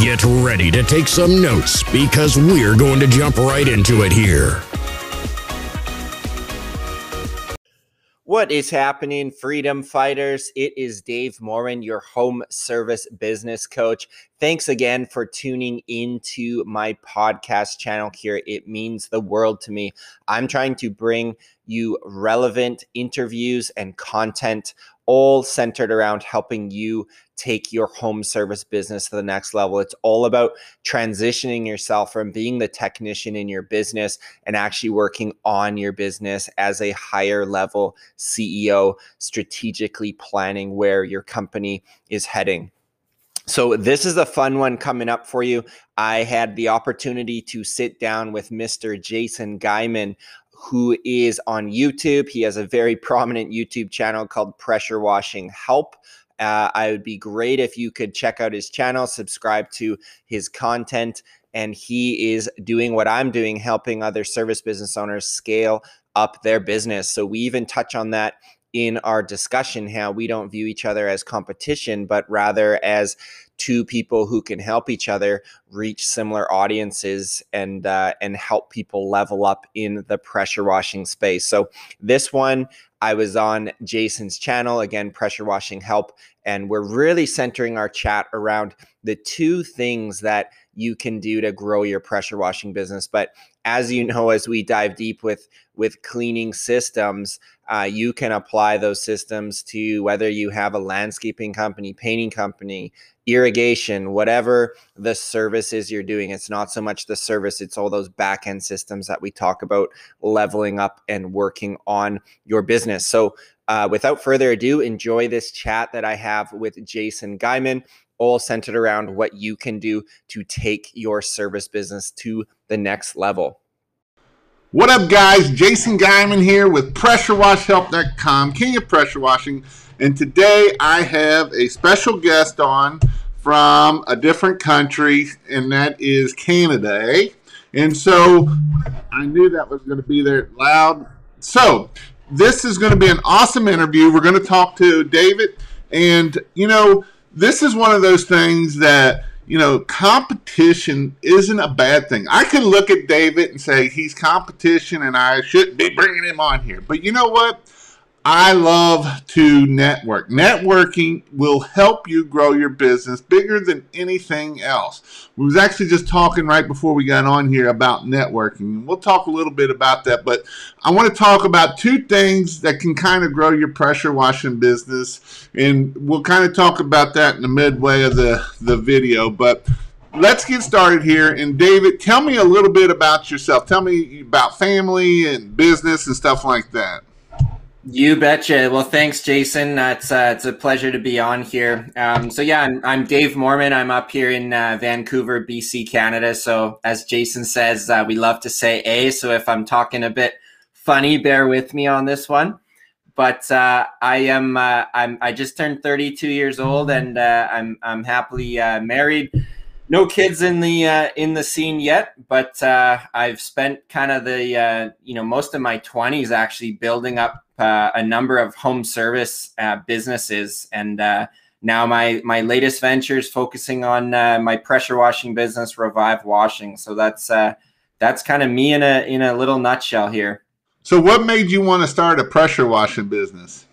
Get ready to take some notes because we're going to jump right into it here. What is happening, freedom fighters? It is Dave Morin, your home service business coach. Thanks again for tuning into my podcast channel here. It means the world to me. I'm trying to bring you relevant interviews and content all centered around helping you take your home service business to the next level. It's all about transitioning yourself from being the technician in your business and actually working on your business as a higher level CEO, strategically planning where your company is heading. So, this is a fun one coming up for you. I had the opportunity to sit down with Mr. Jason Geiman who is on YouTube. He has a very prominent YouTube channel called Pressure Washing Help. Uh, I would be great if you could check out his channel, subscribe to his content, and he is doing what I'm doing, helping other service business owners scale up their business. So we even touch on that in our discussion how we don't view each other as competition, but rather as two people who can help each other reach similar audiences and uh, and help people level up in the pressure washing space. So this one I was on Jason's channel again, pressure washing help, and we're really centering our chat around the two things that you can do to grow your pressure washing business. But as you know, as we dive deep with with cleaning systems, uh, you can apply those systems to whether you have a landscaping company, painting company, irrigation, whatever the services you're doing. It's not so much the service, it's all those back end systems that we talk about leveling up and working on your business. So, uh, without further ado, enjoy this chat that I have with Jason Geiman, all centered around what you can do to take your service business to the next level. What up, guys? Jason Geiman here with PressureWashHelp.com, King of Pressure Washing. And today I have a special guest on from a different country, and that is Canada. Eh? And so I knew that was going to be there loud. So this is going to be an awesome interview. We're going to talk to David. And, you know, this is one of those things that you know, competition isn't a bad thing. I can look at David and say he's competition and I shouldn't be bringing him on here. But you know what? I love to network. Networking will help you grow your business bigger than anything else. We was actually just talking right before we got on here about networking. We'll talk a little bit about that, but I want to talk about two things that can kind of grow your pressure washing business, and we'll kind of talk about that in the midway of the the video. But let's get started here. And David, tell me a little bit about yourself. Tell me about family and business and stuff like that. You betcha. Well, thanks, Jason. Uh, it's uh, it's a pleasure to be on here. Um, so yeah, I'm, I'm Dave Mormon. I'm up here in uh, Vancouver, BC, Canada. So as Jason says, uh, we love to say A. So if I'm talking a bit funny, bear with me on this one. But uh, I am uh, I'm I just turned 32 years old, and I'm I'm happily married no kids in the uh, in the scene yet, but uh, I've spent kind of the uh, you know most of my twenties actually building up uh, a number of home service uh, businesses, and uh, now my my latest venture is focusing on my pressure washing business, Revive Washing. So that's that's kind of me in a in a little nutshell here. So, what made you want to start a pressure washing business?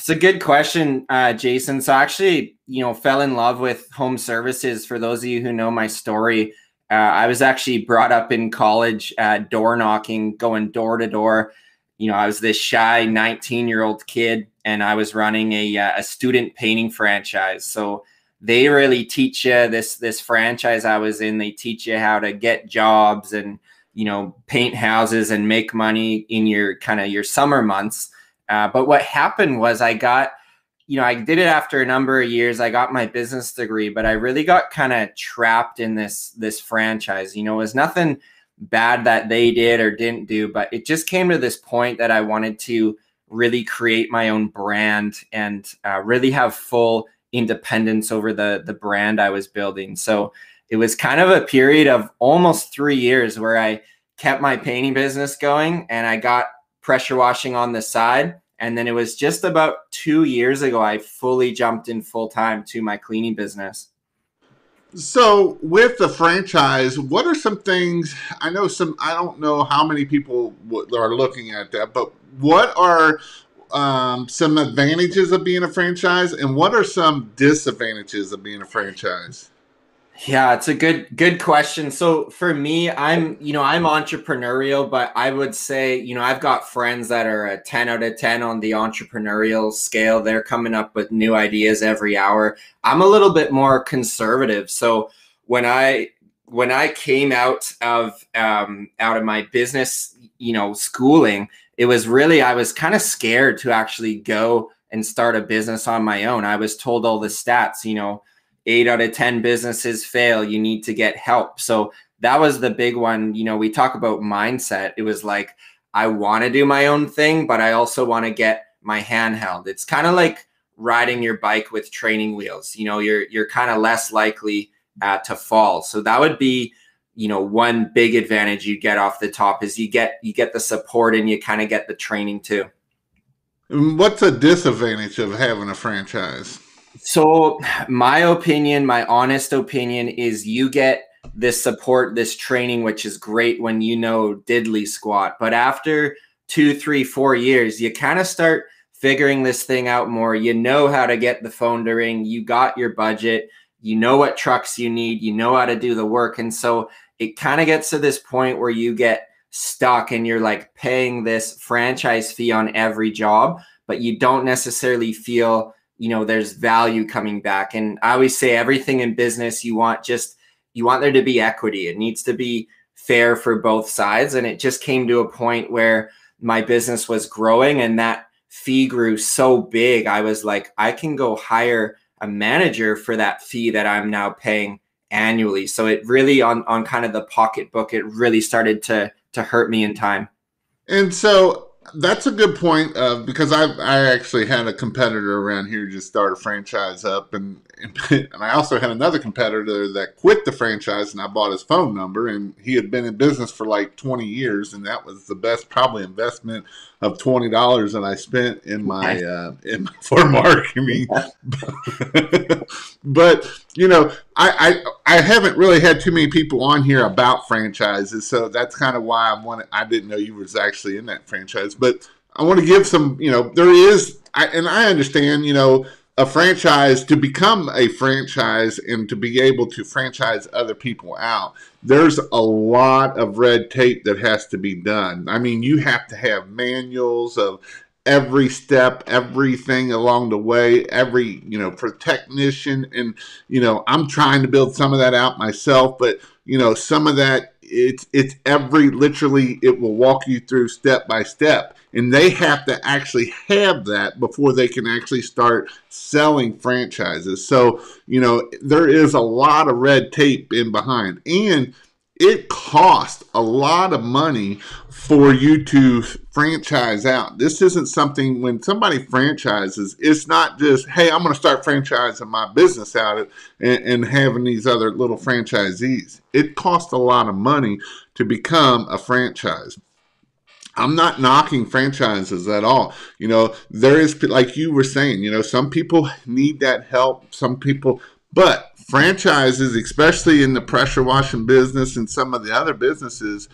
It's a good question, uh, Jason. So actually, you know, fell in love with home services. For those of you who know my story, uh, I was actually brought up in college, uh, door knocking, going door to door. You know, I was this shy 19 year old kid, and I was running a, uh, a student painting franchise. So they really teach you this this franchise I was in. They teach you how to get jobs and you know paint houses and make money in your kind of your summer months uh, but what happened was I got, you know, I did it after a number of years. I got my business degree, but I really got kind of trapped in this this franchise. You know, it was nothing bad that they did or didn't do, but it just came to this point that I wanted to really create my own brand and uh, really have full independence over the the brand I was building. So it was kind of a period of almost three years where I kept my painting business going and I got pressure washing on the side. And then it was just about two years ago I fully jumped in full time to my cleaning business. So, with the franchise, what are some things? I know some. I don't know how many people are looking at that, but what are um, some advantages of being a franchise, and what are some disadvantages of being a franchise? Yeah, it's a good good question. So for me, I'm you know I'm entrepreneurial, but I would say you know I've got friends that are a ten out of ten on the entrepreneurial scale. They're coming up with new ideas every hour. I'm a little bit more conservative. So when I when I came out of um, out of my business, you know, schooling, it was really I was kind of scared to actually go and start a business on my own. I was told all the stats, you know eight out of 10 businesses fail. You need to get help. So that was the big one. You know, we talk about mindset. It was like, I want to do my own thing, but I also want to get my hand held. It's kind of like riding your bike with training wheels. You know, you're you're kind of less likely uh, to fall. So that would be, you know, one big advantage you get off the top is you get you get the support and you kind of get the training too. What's a disadvantage of having a franchise? So, my opinion, my honest opinion is you get this support, this training, which is great when you know diddly squat. But after two, three, four years, you kind of start figuring this thing out more. You know how to get the phone to ring, you got your budget, you know what trucks you need, you know how to do the work. And so it kind of gets to this point where you get stuck and you're like paying this franchise fee on every job, but you don't necessarily feel you know there's value coming back. And i always say everything in business you want just you want there to be equity. It needs to be fair for both sides. And it just came to a point where my business was growing and that fee grew so big. I was like i can go hire a manager for that fee that i'm now paying annually. So it really on on kind of the pocketbook it really started to to hurt me in time. And so that's a good point uh, because I I actually had a competitor around here just start a franchise up, and, and I also had another competitor that quit the franchise, and I bought his phone number, and he had been in business for like twenty years, and that was the best probably investment of twenty dollars that I spent in my uh, in for marketing. but you know, I, I I haven't really had too many people on here about franchises, so that's kind of why I wanted. I didn't know you was actually in that franchise, but I want to give some. You know, there is, I, and I understand. You know, a franchise to become a franchise and to be able to franchise other people out there's a lot of red tape that has to be done. I mean you have to have manuals of every step everything along the way every you know for technician. And you know i'm trying to build some of that out myself but you know some of that it's it's every literally it will walk you through step by step. And they have to actually have that before they can actually start selling franchises. So you know there is a lot of red tape in behind. And it costs a lot of money for you to franchise out. This isn't something when somebody franchises, it's not just, hey, I'm going to start franchising my business out and, and having these other little franchisees. It costs a lot of money to become a franchise. I'm not knocking franchises at all. You know, there is, like you were saying, you know, some people need that help. Some people, but franchises, especially in the pressure washing business and some of the other businesses,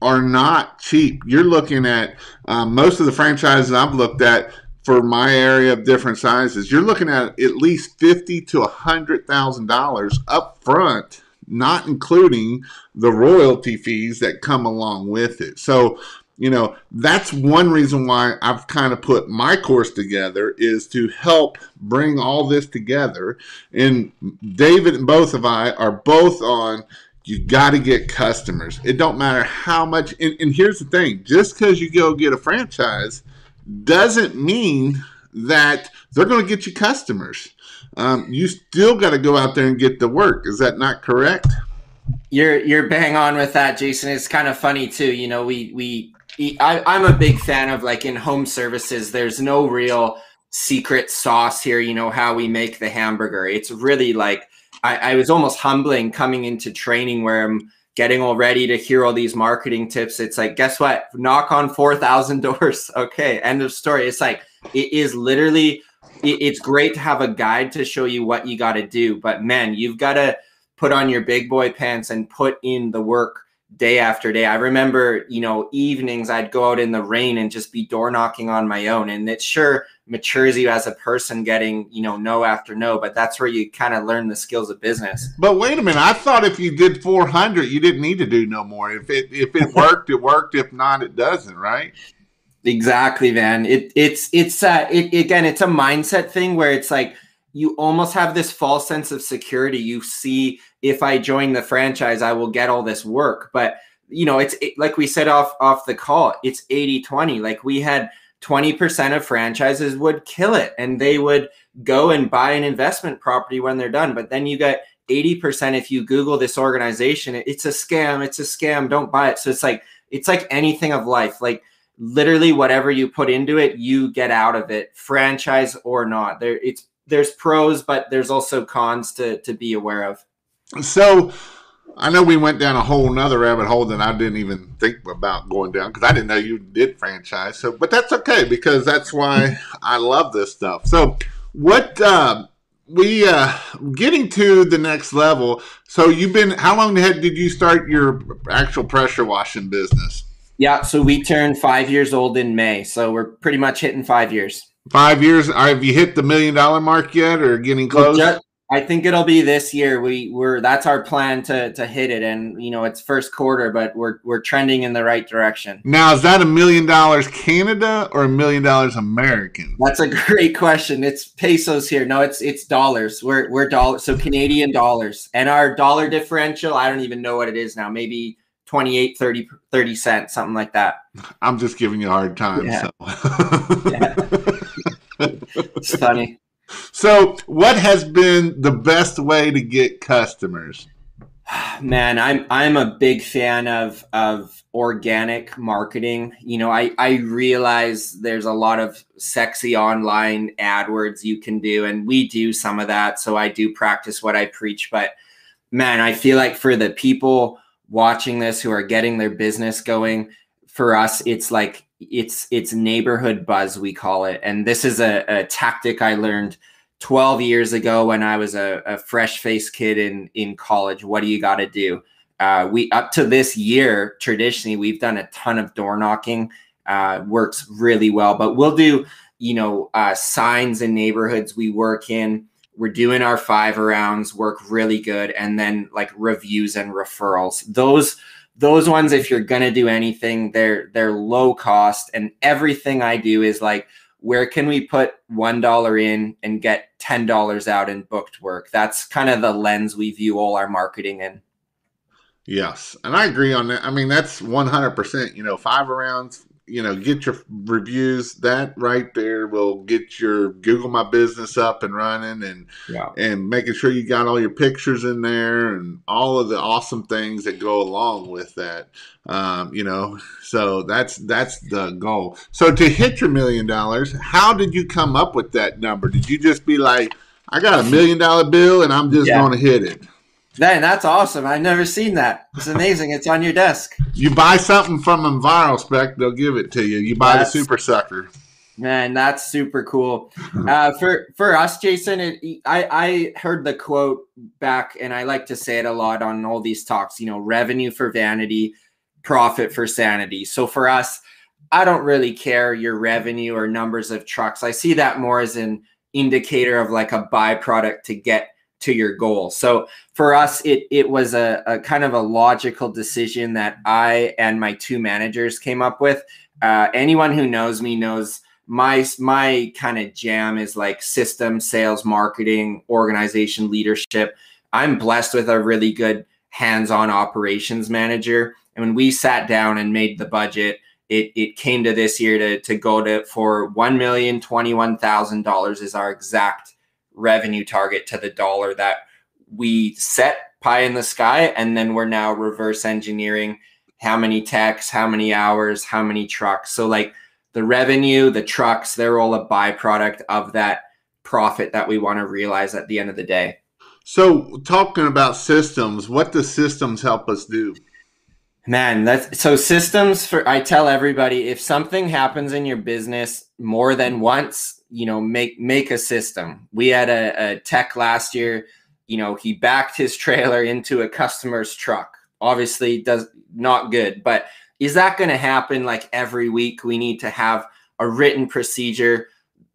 are not cheap. You're looking at um, most of the franchises I've looked at for my area of different sizes. You're looking at at least fifty to a hundred thousand dollars up front, not including the royalty fees that come along with it. So you know that's one reason why i've kind of put my course together is to help bring all this together and david and both of i are both on you got to get customers it don't matter how much and, and here's the thing just because you go get a franchise doesn't mean that they're going to get you customers um, you still got to go out there and get the work is that not correct You're you're bang on with that, Jason. It's kind of funny too. You know, we we I, I'm a big fan of like in home services. There's no real secret sauce here. You know how we make the hamburger. It's really like I, I was almost humbling coming into training where I'm getting all ready to hear all these marketing tips. It's like, guess what? Knock on 4,000 doors. Okay. End of story. It's like, it is literally, it, it's great to have a guide to show you what you got to do. But man, you've got to put on your big boy pants and put in the work day after day. I remember, you know, evenings I'd go out in the rain and just be door knocking on my own. And it sure matures you as a person getting, you know, no after no, but that's where you kind of learn the skills of business. But wait a minute, I thought if you did 400, you didn't need to do no more. If it if it worked, it worked. If not, it doesn't, right? Exactly, man. It it's it's uh it again, it's a mindset thing where it's like you almost have this false sense of security. You see, if I join the franchise, I will get all this work. But you know, it's it, like we said off off the call, it's 80 20. Like we had 20% of franchises would kill it and they would go and buy an investment property when they're done. But then you get 80% if you Google this organization, it's a scam, it's a scam, don't buy it. So it's like, it's like anything of life. Like literally whatever you put into it, you get out of it, franchise or not. There it's there's pros, but there's also cons to to be aware of. So I know we went down a whole nother rabbit hole that I didn't even think about going down because I didn't know you did franchise. So, but that's okay because that's why I love this stuff. So, what uh, we uh, getting to the next level? So, you've been how long ahead did you start your actual pressure washing business? Yeah, so we turned five years old in May, so we're pretty much hitting five years. Five years. Have you hit the million dollar mark yet, or getting close? Just, I think it'll be this year. We we're that's our plan to to hit it, and you know it's first quarter, but we're we're trending in the right direction. Now, is that a million dollars Canada or a million dollars American? That's a great question. It's pesos here. No, it's it's dollars. We're we're dollars, so Canadian dollars, and our dollar differential. I don't even know what it is now. Maybe 28 30 30 cents something like that i'm just giving you a hard time yeah. so yeah. it's funny so what has been the best way to get customers? Man i'm i'm a big fan of of organic marketing. You know i i realize there's a lot of sexy online adwords you can do and we do some of that so i do practice what i preach but man i feel like for the people watching this who are getting their business going for us it's like it's it's neighborhood buzz we call it. And this is a, a tactic i learned 12 years ago when i was a, a fresh faced kid in in college. What do you got to do? Uh, we up to this year traditionally we've done a ton of door knocking. Uh, works really well but we'll do you know uh, signs in neighborhoods we work in. We're doing our five rounds work really good and then like reviews and referrals. Those those ones if you're gonna do anything they're they're low cost and everything i do is like where can we put one dollar in and get ten dollars out in booked work? That's kind of the lens we view all our marketing in. Yes and i agree on that. I mean that's 100% you know five rounds you know, get your reviews. That right there will get your Google My Business up and running, and yeah. and making sure you got all your pictures in there and all of the awesome things that go along with that. Um, you know, so that's that's the goal. So to hit your million dollars, how did you come up with that number? Did you just be like, I got a million dollar bill and I'm just yeah. going to hit it? Man, that's awesome. I've never seen that. It's amazing. it's on your desk. You buy something from EnviroSpec, they'll give it to you. You buy that's, the Super Sucker. Man, that's super cool. Uh, for for us, Jason, it, I I heard the quote back, and I like to say it a lot on all these talks. You know, revenue for vanity, profit for sanity. So for us, I don't really care your revenue or numbers of trucks. I see that more as an indicator of like a byproduct to get to your goal. So for us, it it was a, a kind of a logical decision that I and my two managers came up with. Uh, anyone who knows me knows my my kind of jam is like system sales, marketing, organization, leadership. I'm blessed with a really good hands-on operations manager. And when we sat down and made the budget, it, it came to this year to, to go to for one million twenty one thousand dollars is our exact revenue target to the dollar that we set pie in the sky. And then we're now reverse engineering how many techs, how many hours, how many trucks. So, like the revenue, the trucks, they're all a byproduct of that profit that we want to realize at the end of the day. So, talking about systems, what do systems help us do? Man, that's so systems for I tell everybody if something happens in your business more than once, you know, make make a system. We had a, a tech last year, you know, he backed his trailer into a customer's truck. Obviously does not good, but is that going to happen like every week? We need to have a written procedure.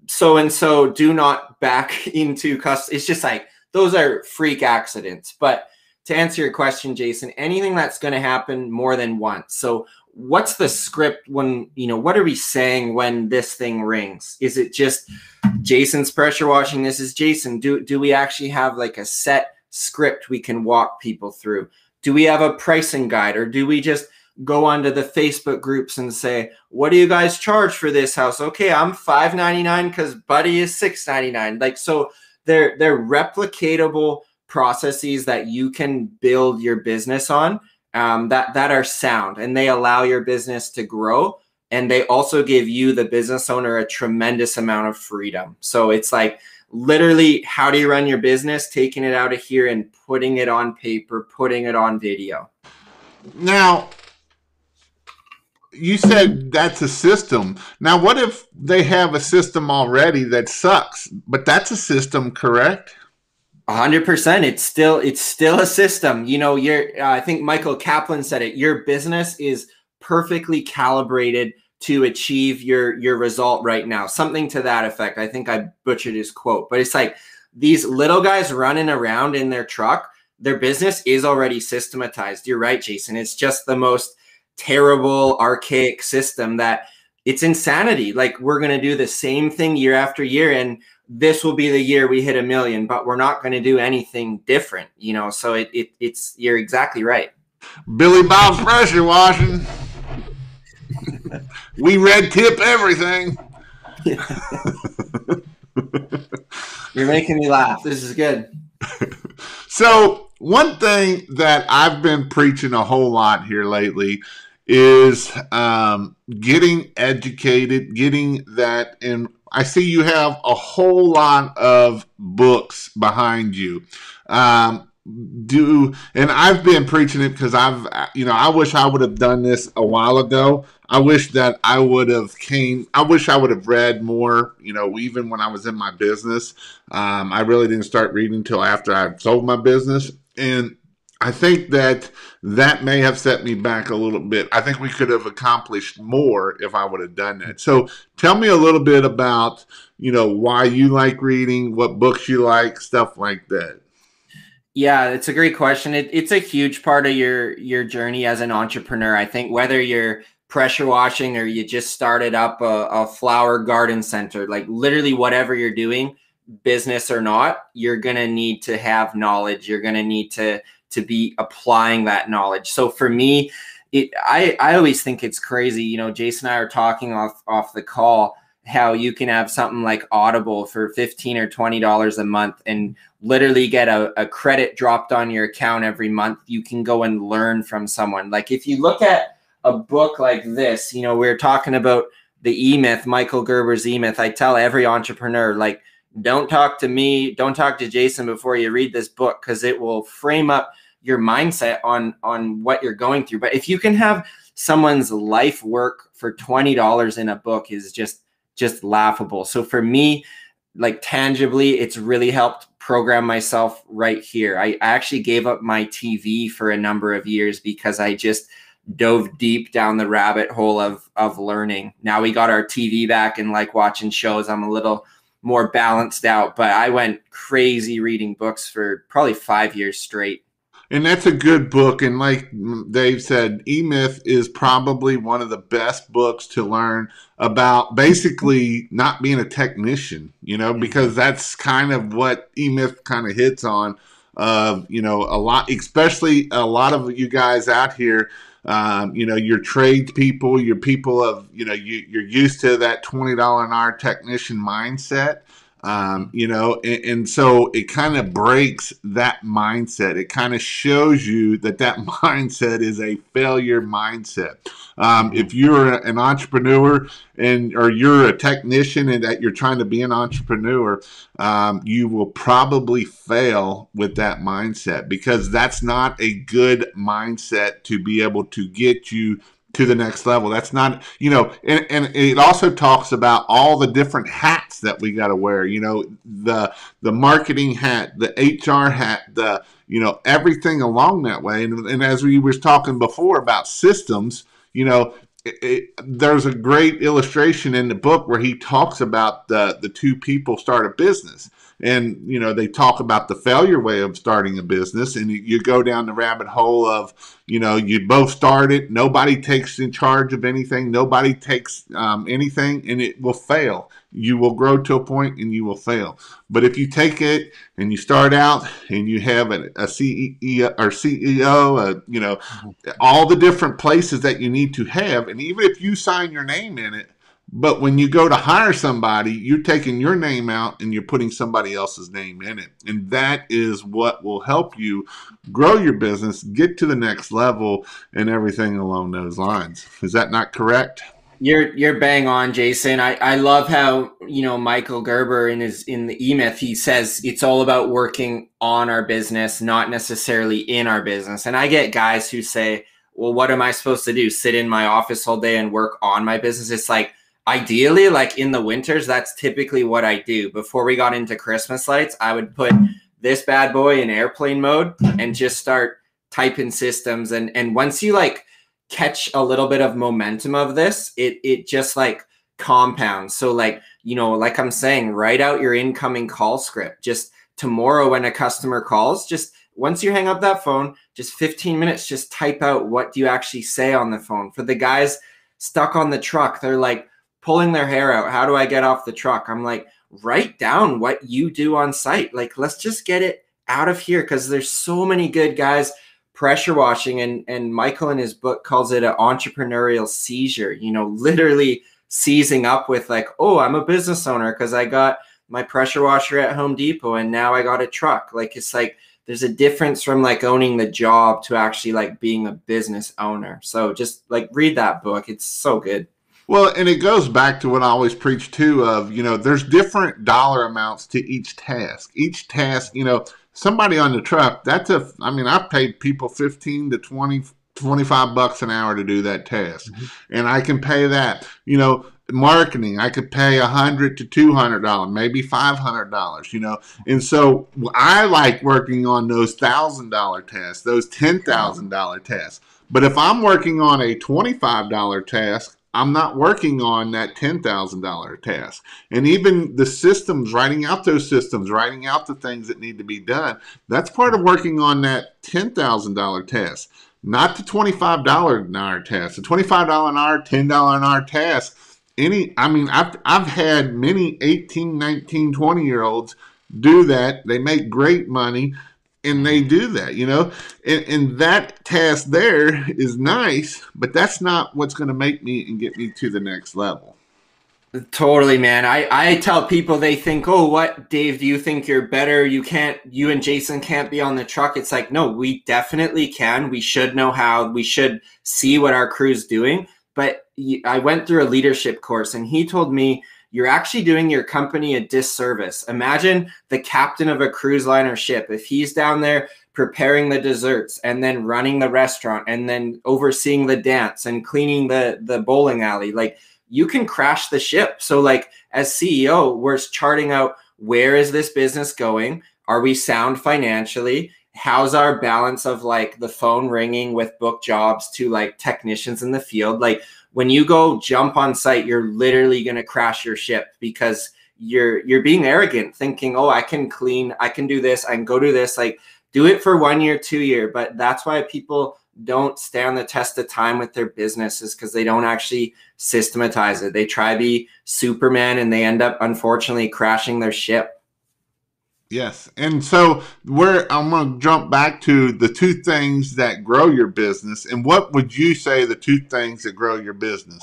So and so do not back into custom. It's just like those are freak accidents. But to answer your question, Jason, anything that's going to happen more than once. So, what's the script when, you know, what are we saying when this thing rings? Is it just Jason's pressure washing? This is Jason. Do, do we actually have like a set script we can walk people through? Do we have a pricing guide or do we just go onto the Facebook groups and say, "What do you guys charge for this house?" Okay, I'm 5.99 cuz Buddy is 6.99. Like so they're they're replicatable processes that you can build your business on um, that that are sound and they allow your business to grow and they also give you the business owner a tremendous amount of freedom. So it's like literally how do you run your business? Taking it out of here and putting it on paper putting it on video. Now you said that's a system. Now what if they have a system already that sucks but that's a system correct hundred percent. It's still it's still a system. You know, you're. Uh, I think Michael Kaplan said it. Your business is perfectly calibrated to achieve your your result right now. Something to that effect. I think I butchered his quote, but it's like these little guys running around in their truck. Their business is already systematized. You're right, Jason. It's just the most terrible, archaic system that it's insanity. Like we're gonna do the same thing year after year, and this will be the year we hit a million, but we're not going to do anything different, you know. So it, it it's you're exactly right. Billy Bob pressure washing. we red tip everything. you're making me laugh. This is good. so one thing that I've been preaching a whole lot here lately is um, getting educated, getting that in I see you have a whole lot of books behind you. Um, do and I've been preaching it because I've you know I wish I would have done this a while ago. I wish that I would have came. I wish I would have read more. You know, even when I was in my business, um, I really didn't start reading until after I sold my business, and I think that that may have set me back a little bit. I think we could have accomplished more if I would have done that. So tell me a little bit about, you know, why you like reading, what books you like, stuff like that. Yeah, it's a great question. It, it's a huge part of your your journey as an entrepreneur. I think whether you're pressure washing or you just started up a, a flower garden center, like literally whatever you're doing, business or not, you're gonna need to have knowledge. You're gonna need to to be applying that knowledge. So for me, it, I, I always think it's crazy. You know, Jason and I are talking off off the call how you can have something like Audible for 15 or 20 dollars a month and literally get a, a credit dropped on your account every month. You can go and learn from someone. Like if you look at a book like this, you know, we we're talking about the E Myth, Michael Gerber's E Myth. I tell every entrepreneur, like, don't talk to me, don't talk to Jason before you read this book because it will frame up your mindset on on what you're going through. But if you can have someone's life work for $20 in a book is just just laughable. So for me, like tangibly, it's really helped program myself right here. I, I actually gave up my TV for a number of years because I just dove deep down the rabbit hole of of learning. Now we got our TV back and like watching shows. I'm a little more balanced out, but I went crazy reading books for probably 5 years straight. And that's a good book. And like Dave said, E Myth is probably one of the best books to learn about basically not being a technician, you know, mm-hmm. because that's kind of what E Myth kind of hits on. Of, uh, you know, a lot, especially a lot of you guys out here, um, you know, your trade people, your people of, you know, you, you're used to that $20 an hour technician mindset. Um, you know, and, and so it kind of breaks that mindset. It kind of shows you that that mindset is a failure mindset. Um, if you're an entrepreneur and or you're a technician and that you're trying to be an entrepreneur, um, you will probably fail with that mindset because that's not a good mindset to be able to get you to the next level. That's not, you know, and, and it also talks about all the different hats that we got to wear. You know, the the marketing hat, the HR hat, the you know everything along that way. And, and as we was talking before about systems, you know, it, it, there's a great illustration in the book where he talks about the the two people start a business and you know they talk about the failure way of starting a business and you, you go down the rabbit hole of you know you both start it nobody takes in charge of anything nobody takes um, anything and it will fail you will grow to a point and you will fail but if you take it and you start out and you have a, a ceo or ceo a, you know mm-hmm. all the different places that you need to have and even if you sign your name in it but when you go to hire somebody, you're taking your name out and you're putting somebody else's name in it. And that is what will help you grow your business, get to the next level, and everything along those lines. Is that not correct? You're you're bang on, Jason. I, I love how you know Michael Gerber in his in the E Myth he says it's all about working on our business, not necessarily in our business. And I get guys who say, "Well, what am I supposed to do? Sit in my office all day and work on my business?" It's like ideally like in the winters that's typically what i do before we got into christmas lights i would put this bad boy in airplane mode and just start typing systems and and once you like catch a little bit of momentum of this it it just like compounds so like you know like i'm saying write out your incoming call script just tomorrow when a customer calls just once you hang up that phone just 15 minutes just type out what do you actually say on the phone for the guys stuck on the truck they're like pulling their hair out. How do I get off the truck? I'm like, write down what you do on site. Like, let's just get it out of here because there's so many good guys pressure washing and and Michael in his book calls it an entrepreneurial seizure, you know, literally seizing up with like, oh, I'm a business owner because I got my pressure washer at Home Depot and now I got a truck. Like it's like there's a difference from like owning the job to actually like being a business owner. So just like read that book. It's so good. Well, and it goes back to what I always preach too of, you know, there's different dollar amounts to each task. Each task, you know, somebody on the truck, that's a I mean, I've paid people 15 to 20 25 bucks an hour to do that task. Mm-hmm. And I can pay that. You know, marketing, I could pay a hundred to two hundred dollars, maybe five hundred dollars, you know. And so I like working on those thousand dollar tasks, those ten thousand dollar tasks. But if I'm working on a twenty-five dollar task, I'm not working on that $10,000 task. And even the systems, writing out those systems, writing out the things that need to be done, that's part of working on that $10,000 task, not the $25 an hour task. The $25 an hour, $10 an hour task, any, I mean, I've, I've had many 18, 19, 20 year olds do that. They make great money and they do that, you know, and, and that task there is nice, but that's not what's going to make me and get me to the next level. Totally, man. I, I tell people they think, oh, what, Dave, do you think you're better? You can't, you and Jason can't be on the truck. It's like, no, we definitely can. We should know how, we should see what our crew's doing. But I went through a leadership course and he told me, you're actually doing your company a disservice. Imagine the captain of a cruise liner ship. If he's down there preparing the desserts and then running the restaurant and then overseeing the dance and cleaning the, the bowling alley, like you can crash the ship. So, like, as CEO, we're charting out where is this business going? Are we sound financially? How's our balance of like the phone ringing with book jobs to like technicians in the field? Like, when you go jump on site, you're literally going to crash your ship because you're you're being arrogant, thinking, "Oh, I can clean, I can do this, I can go do this." Like, do it for one year, two year. But that's why people don't stand the test of time with their businesses because they don't actually systematize it. They try to be Superman and they end up unfortunately crashing their ship. Yes. And so where I'm going to jump back to the two things that grow your business. And what would you say the two things that grow your business?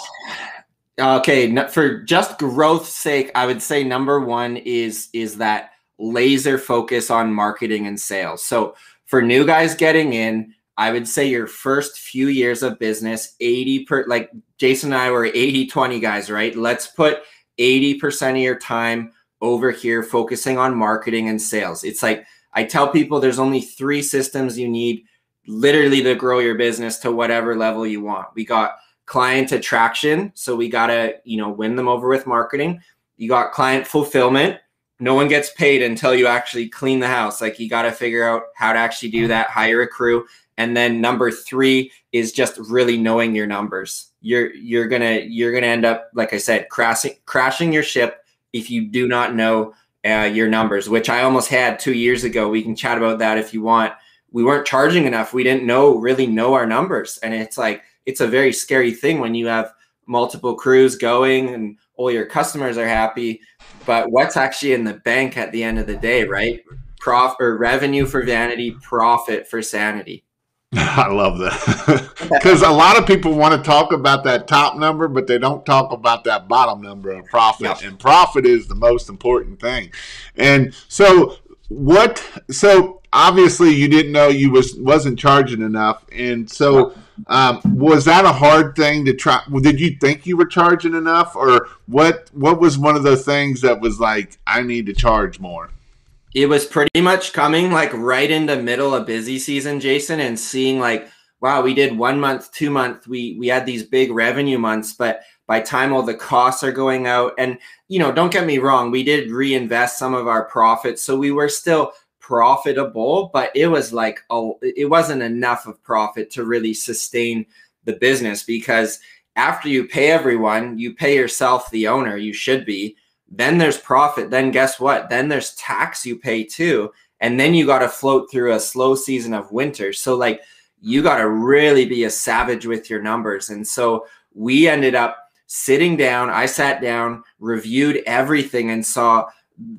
Okay, for just growth's sake, I would say number one is is that laser focus on marketing and sales. So for new guys getting in, I would say your first few years of business, 80 per like Jason and I were 80 20 guys, right? Let's put 80% of your time over here focusing on marketing and sales. It's like I tell people there's only three systems you need literally to grow your business to whatever level you want. We got client attraction, so we got to, you know, win them over with marketing. You got client fulfillment. No one gets paid until you actually clean the house. Like you got to figure out how to actually do that, hire a crew. And then number 3 is just really knowing your numbers. You're you're going to you're going to end up like I said crashing crashing your ship if you do not know uh, your numbers, which I almost had 2 years ago. We can chat about that if you want we weren't charging enough. We didn't know really know our numbers. And it's like it's a very scary thing when you have multiple crews going and all your customers are happy. But what's actually in the bank at the end of the day, right? Prof or revenue for vanity, profit for sanity. I love that because a lot of people want to talk about that top number, but they don't talk about that bottom number of profit. And profit is the most important thing. And so, what? So obviously you didn't know you was wasn't charging enough and so um, was that a hard thing to try did you think you were charging enough or what what was one of the things that was like i need to charge more it was pretty much coming like right in the middle of busy season jason and seeing like wow we did one month two month we we had these big revenue months but by time all the costs are going out and you know don't get me wrong we did reinvest some of our profits so we were still profitable, but it was like oh, it wasn't enough of profit to really sustain the business because after you pay everyone, you pay yourself, the owner, you should be. Then there's profit. Then guess what? Then there's tax you pay too. And then you got to float through a slow season of winter. So, like, you got to really be a savage with your numbers. And so we ended up sitting down. I sat down, reviewed everything, and saw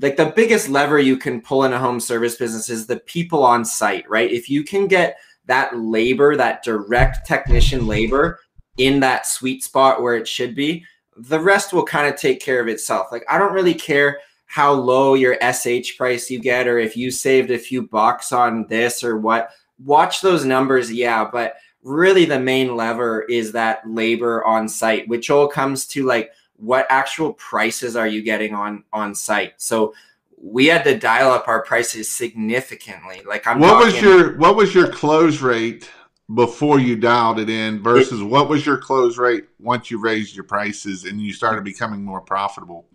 like the biggest lever you can pull in a home service business is the people on site, right? If you can get that labor, that direct technician labor in that sweet spot where it should be, the rest will kind of take care of itself. Like I don't really care how low your SH price you get or if you saved a few bucks on this or what. Watch those numbers, yeah, but really the main lever is that labor on site, which all comes to like what actual prices are you getting on on site so we had to dial up our prices significantly like i'm what talking, was your what was your close rate before you dialed it in versus it, what was your close rate once you raised your prices and you started becoming more profitable?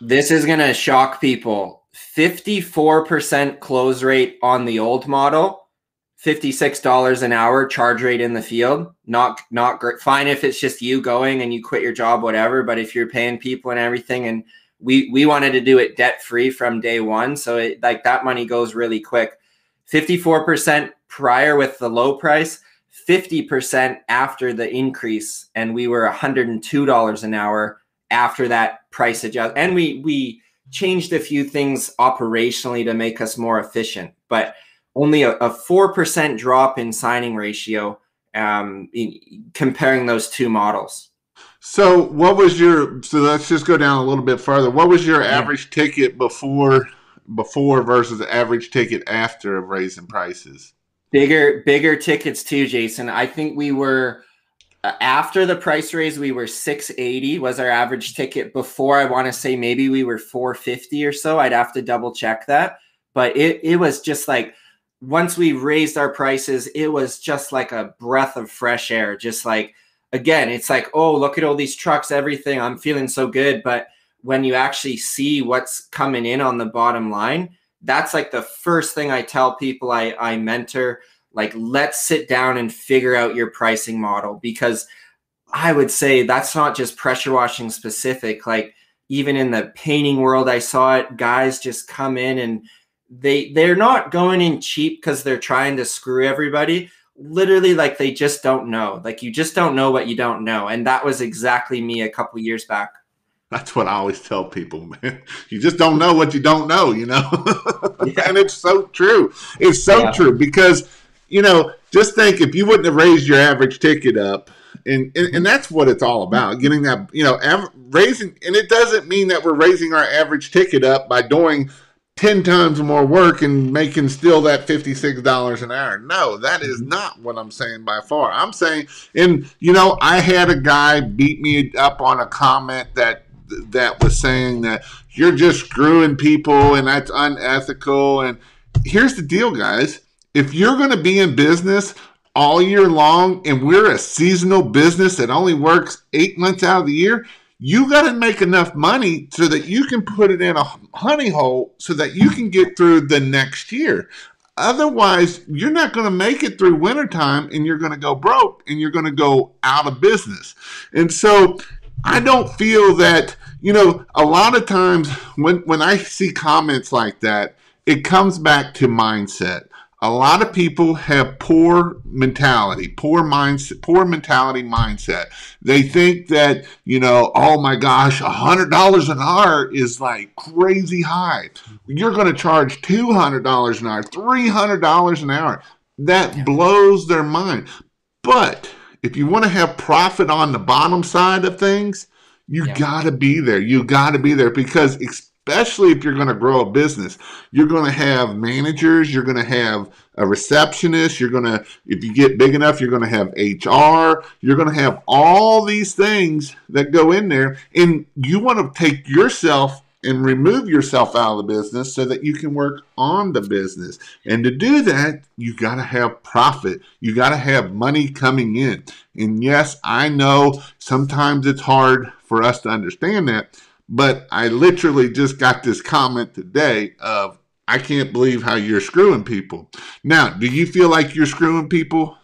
This is going to shock people. 54% close rate on the old model $56 an hour charge rate in the field. Not not great. Fine if it's just you going and you quit your job whatever but if you're paying people and everything and we we wanted to do it debt free from day one so it like that money goes really quick. 54% prior with the low price 50% after the increase and we were $102 an hour after that price adjust and we we changed a few things operationally to make us more efficient but only a, a 4% drop in signing ratio um, in, comparing those two models. So, what was your? So let's just go down a little bit further. What was your yeah. average ticket before, before versus average ticket after of raising prices? Bigger, bigger tickets too, Jason. I think we were uh, after the price raise. We were six eighty was our average ticket. Before, I want to say maybe we were four fifty or so. I'd have to double check that, but it it was just like once we raised our prices, it was just like a breath of fresh air. Just like, again, it's like, oh, look at all these trucks, everything. I'm feeling so good. But when you actually see what's coming in on the bottom line, that's like the first thing I tell people I, I mentor. Like, let's sit down and figure out your pricing model because I would say that's not just pressure washing specific. Like, even in the painting world, I saw it. Guys just come in and they they're not going in cheap because they're trying to screw everybody literally like they just don't know like you just don't know what you don't know and that was exactly me a couple years back that's what i always tell people man you just don't know what you don't know you know yeah. and it's so true it's so yeah. true because you know just think if you wouldn't have raised your average ticket up and, and and that's what it's all about. Getting that you know av- raising, and it doesn't mean that we're raising our average ticket up by doing 10 times more work and making still that $56 an hour. No, that is mm-hmm. not what I'm saying by far. I'm saying, and you know, I had a guy beat me up on a comment that that was saying that you're just screwing people and that's unethical. And here's the deal, guys. If you're going to be in business all year long and we're a seasonal business that only works eight months out of the year, you got to make enough money so that you can put it in a honey hole so that you can get through the next year. Otherwise, you're not going to make it through wintertime and you're going to go broke and you're going to go out of business. And so I don't feel that, you know, a lot of times when, when I see comments like that, it comes back to mindset a lot of people have poor mentality, poor mindset, poor mentality mindset. They think that, you know, oh my gosh, a hundred dollars an hour is like crazy high. You're going to charge two hundred dollars an hour, three hundred dollars an hour. That yeah. blows their mind. But if you want to have profit on the bottom side of things, you yeah. got to be there. You got to be there because especially if you're going to grow a business. You're going to have managers, you're going to have a receptionist, you're going to, if you get big enough, you're going to have HR, you're going to have all these things that go in there. And you want to take yourself and remove yourself out of the business so that you can work on the business. And to do that, you got to have profit. You got to have money coming in. And yes, I know sometimes it's hard for us to understand that, but I literally just got this comment today of, I can't believe how you're screwing people. Now, do you feel like you're screwing people?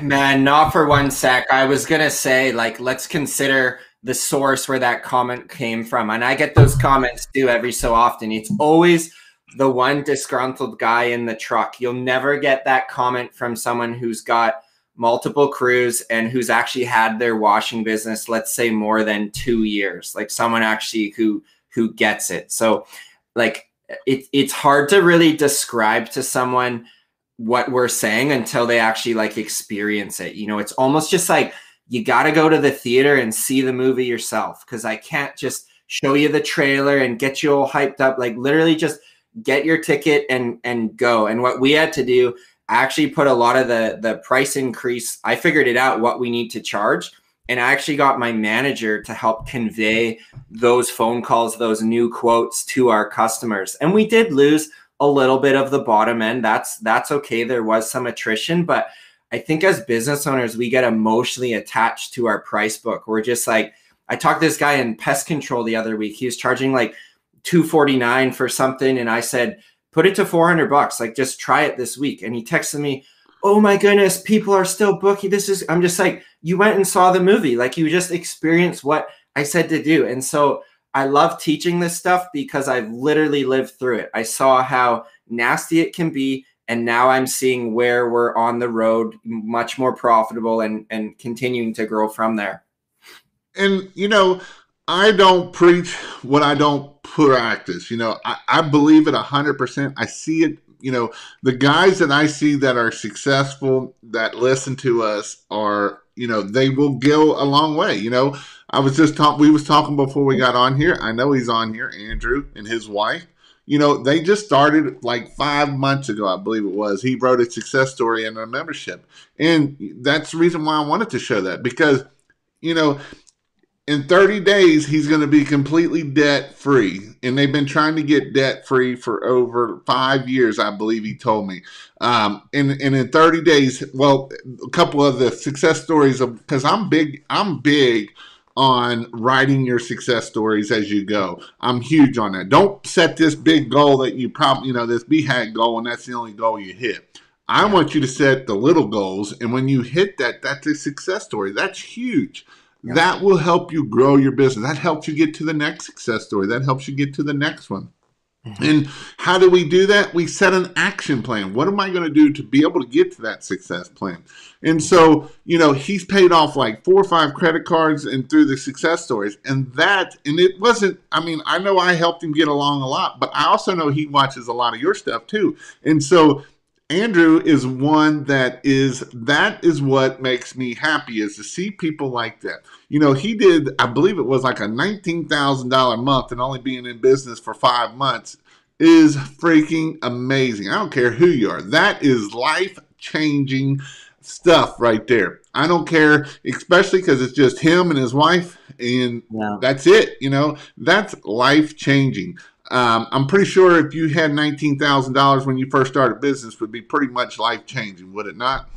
Man, not for one sec. I was going to say, like, let's consider the source where that comment came from. And I get those comments too every so often. It's always the one disgruntled guy in the truck. You'll never get that comment from someone who's got multiple crews and who's actually had their washing business let's say more than 2 years like someone actually who who gets it so like it, it's hard to really describe to someone what we're saying until they actually like experience it you know it's almost just like you got to go to the theater and see the movie yourself because i can't just show you the trailer and get you all hyped up like literally just get your ticket and and go and what we had to do I actually put a lot of the the price increase. I figured it out what we need to charge, and I actually got my manager to help convey those phone calls, those new quotes to our customers. And we did lose a little bit of the bottom end. That's that's okay. There was some attrition, but I think as business owners, we get emotionally attached to our price book. We're just like, I talked to this guy in pest control the other week. He was charging like 249 for something, and I said put it to 400 bucks. Like just try it this week. And he texted me oh my goodness people are still booking. This is i'm just like you went and saw the movie. Like you just experienced what i said to do. And so i love teaching this stuff because i've literally lived through it. I saw how nasty it can be and now i'm seeing where we're on the road much more profitable and and continuing to grow from there and you know I don't preach what I don't practice. You know, I, I believe it 100%. I see it. You know, the guys that I see that are successful, that listen to us, are, you know, they will go a long way. You know, I was just talking, we was talking before we got on here. I know he's on here, Andrew and his wife. You know, they just started like five months ago, I believe it was. He wrote a success story in a membership. And that's the reason why I wanted to show that because, you know, in 30 days he's going to be completely debt free and they've been trying to get debt free for over five years i believe he told me um, and, and in 30 days well a couple of the success stories of because i'm big i'm big on writing your success stories as you go i'm huge on that don't set this big goal that you probably you know this BHAG goal and that's the only goal you hit i want you to set the little goals and when you hit that that's a success story that's huge. That will help you grow your business. That helps you get to the next success story. That helps you get to the next one. Mm-hmm. And how do we do that? We set an action plan. What am I going to do to be able to get to that success plan? And so, you know, he's paid off like four or five credit cards and through the success stories. And that, and it wasn't, I mean, I know I helped him get along a lot, but I also know he watches a lot of your stuff too. And so Andrew is one that is that is what makes me happy is to see people like that. You know, he did I believe it was like a nineteen thousand dollar month and only being in business for five months is freaking amazing. I don't care who you are. That is life changing stuff right there. I don't care, especially because it's just him and his wife, and yeah. that's it. You know, that's life changing. Um, I'm pretty sure if you had nineteen thousand dollars when you first started business, would be pretty much life changing, would it not?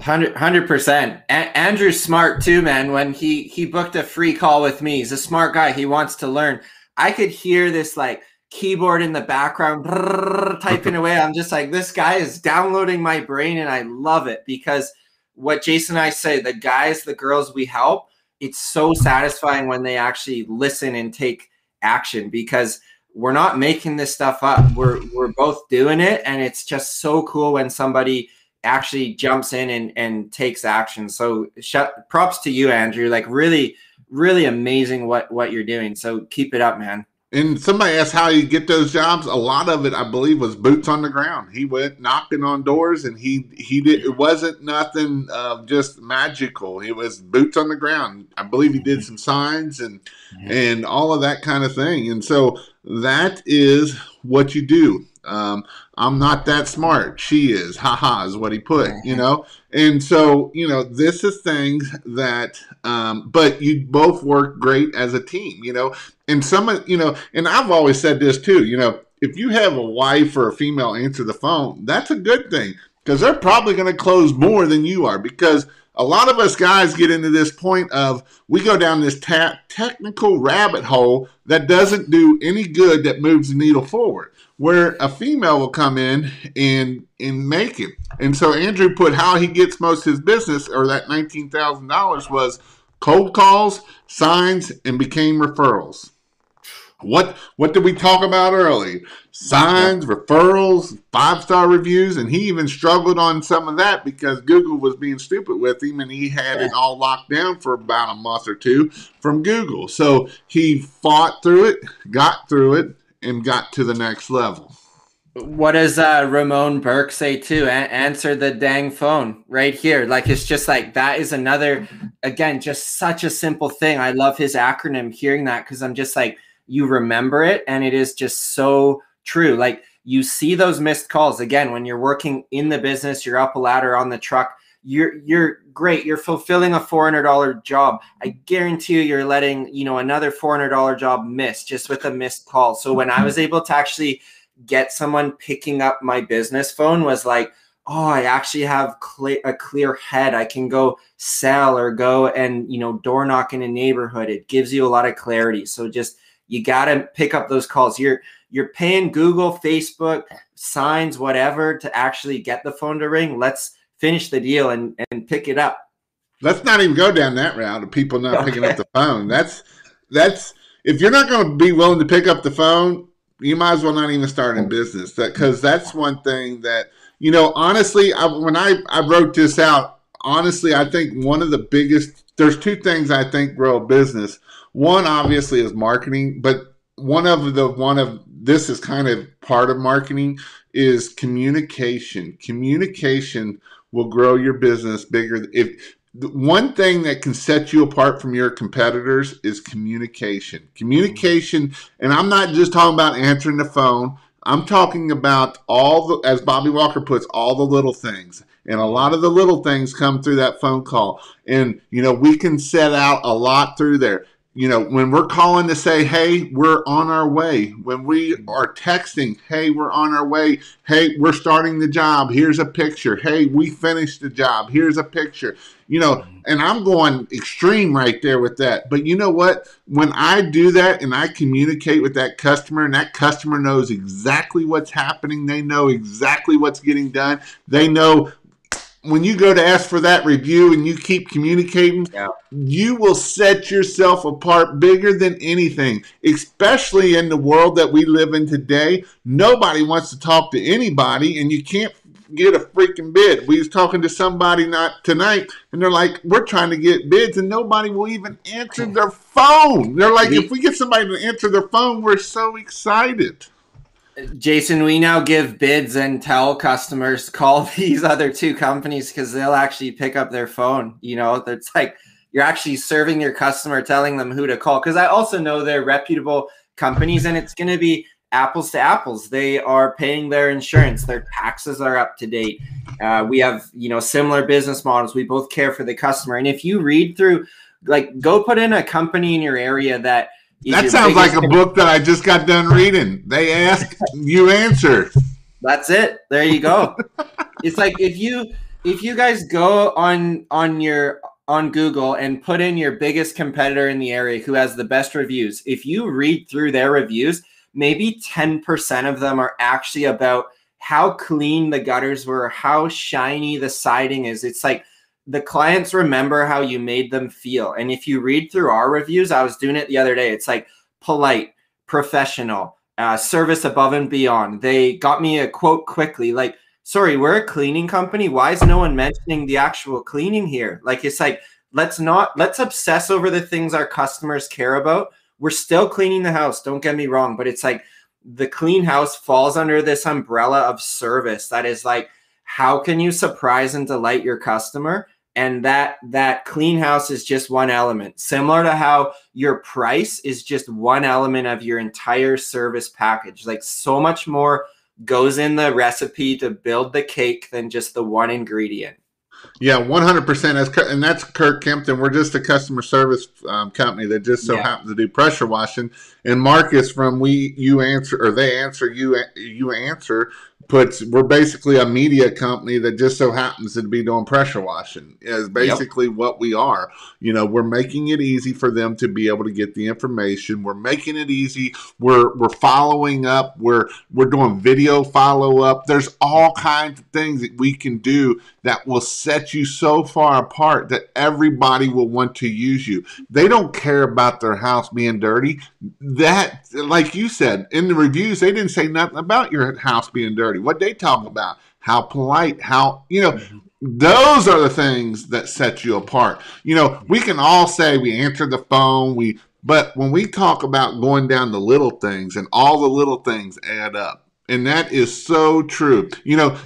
Hundred percent. Andrew's smart too, man. When he he booked a free call with me, he's a smart guy. He wants to learn. I could hear this like keyboard in the background typing away. I'm just like, this guy is downloading my brain, and I love it because what Jason and I say, the guys, the girls we help, it's so satisfying when they actually listen and take action because we're not making this stuff up. We're we're both doing it, and it's just so cool when somebody actually jumps in and and takes action. So shut props to you, Andrew. Like really, really amazing what what you're doing. So keep it up, man. And somebody asked how you get those jobs. A lot of it, I believe, was boots on the ground. He went knocking on doors, and he he did. It wasn't nothing uh, just magical. It was boots on the ground. I believe he did some signs and and all of that kind of thing. And so that is what you do. Um, I'm not that smart. She is. Haha is what he put, you know? And so, you know, this is things that, um, but you both work great as a team, you know? And some of, you know, and I've always said this too, you know, if you have a wife or a female answer the phone, that's a good thing because they're probably going to close more than you are because a lot of us guys get into this point of we go down this ta- technical rabbit hole that doesn't do any good that moves the needle forward where a female will come in and and make it. And so andrew put how he gets most of his business or that $19000 was cold calls signs and became referrals what what did we talk about early? Signs, referrals, five star reviews, and he even struggled on some of that because Google was being stupid with him, and he had it all locked down for about a month or two from Google. So he fought through it, got through it, and got to the next level. What does uh, Ramon Burke say too? A- answer the dang phone right here. Like it's just like that is another, again, just such a simple thing. I love his acronym. Hearing that because I'm just like you remember it and it is just so true. Like you see those missed calls. Again when you're working in the business you're up a ladder on the truck you're you're great. You're fulfilling a $400 job. I guarantee you you're letting you know another $400 job miss just with a missed call. So when i mm-hmm. was able to actually get someone picking up my business phone was like oh i actually have clear, a clear head. I can go sell or go and you know door knock in a neighborhood. It gives you a lot of clarity. So just you got to pick up those calls. You're you're paying Google, Facebook, signs, whatever to actually get the phone to ring. Let's finish the deal and and pick it up. Let's not even go down that route of people not okay. picking up the phone. That's that's if you're not going to be willing to pick up the phone, you might as well not even start in business. That because that's one thing that you know. Honestly, I, when I I wrote this out, honestly, I think one of the biggest. There's two things I think grow a business. One obviously is marketing, but one of the one of this is kind of part of marketing is communication. Communication will grow your business bigger. If one thing that can set you apart from your competitors is communication. Communication, and I'm not just talking about answering the phone. I'm talking about all the, as Bobby Walker puts, all the little things. And a lot of the little things come through that phone call. And, you know, we can set out a lot through there you know, when we're calling to say, hey, we're on our way, when we mm-hmm. are texting, hey, we're on our way, hey, we're starting the job, here's a picture, hey, we finished the job, here's a picture, you know, mm-hmm. and I'm going extreme right there with that. But you know what? When I do that and I communicate with that customer and that customer knows exactly what's happening, they know exactly what's getting done, they know when you go to ask for that review and you keep communicating, yeah. you will set yourself apart bigger than anything, especially in the world that we live in today. Nobody wants to talk to anybody, and you can't get a freaking bid. We was talking to somebody not tonight, and they're like, "We're trying to get bids, and nobody will even answer their phone." They're like, "If we get somebody to answer their phone, we're so excited." Jason, we now give bids and tell customers call these other two companies because they'll actually pick up their phone. You know, it's like you're actually serving your customer, telling them who to call. Because I also know they're reputable companies and it's going to be apples to apples. They are paying their insurance, their taxes are up to date. Uh, we have, you know, similar business models. We both care for the customer. And if you read through, like, go put in a company in your area that that sounds like a book that I just got done reading. They ask, you answer. That's it. There you go. it's like if you if you guys go on on your on Google and put in your biggest competitor in the area who has the best reviews. If you read through their reviews, maybe 10% of them are actually about how clean the gutters were, how shiny the siding is. It's like the clients remember how you made them feel. And if you read through our reviews, I was doing it the other day. It's like polite, professional, uh, service above and beyond. They got me a quote quickly, like, sorry, we're a cleaning company. Why is no one mentioning the actual cleaning here? Like, it's like, let's not, let's obsess over the things our customers care about. We're still cleaning the house. Don't get me wrong. But it's like the clean house falls under this umbrella of service that is like, how can you surprise and delight your customer? And that that clean house is just one element similar to how your price is just one element of your entire service package like so much more goes in the recipe to build the cake than just the one ingredient yeah, one hundred percent. that's, And that's Kirk Kempton. We're just a customer service um, company that just so yeah. happens to do pressure washing. And Marcus from We You Answer or They Answer You You Answer puts we're basically a media company that just so happens to be doing pressure washing is basically yep. what we are. You know we're making it easy for them to be able to get the information. We're making it easy. We're we're following up. We're we're doing video follow up there's all kinds of things that we can do that will set you so far apart that everybody will want to use you. They don't care about their house being dirty. That like you said in the reviews they didn't say nothing about your house being dirty what they talk about, how polite, how, you know, those are the things that set you apart. You know, we can all say we answer the phone, we, but when we talk about going down the little things and all the little things add up, and that is so true. You know,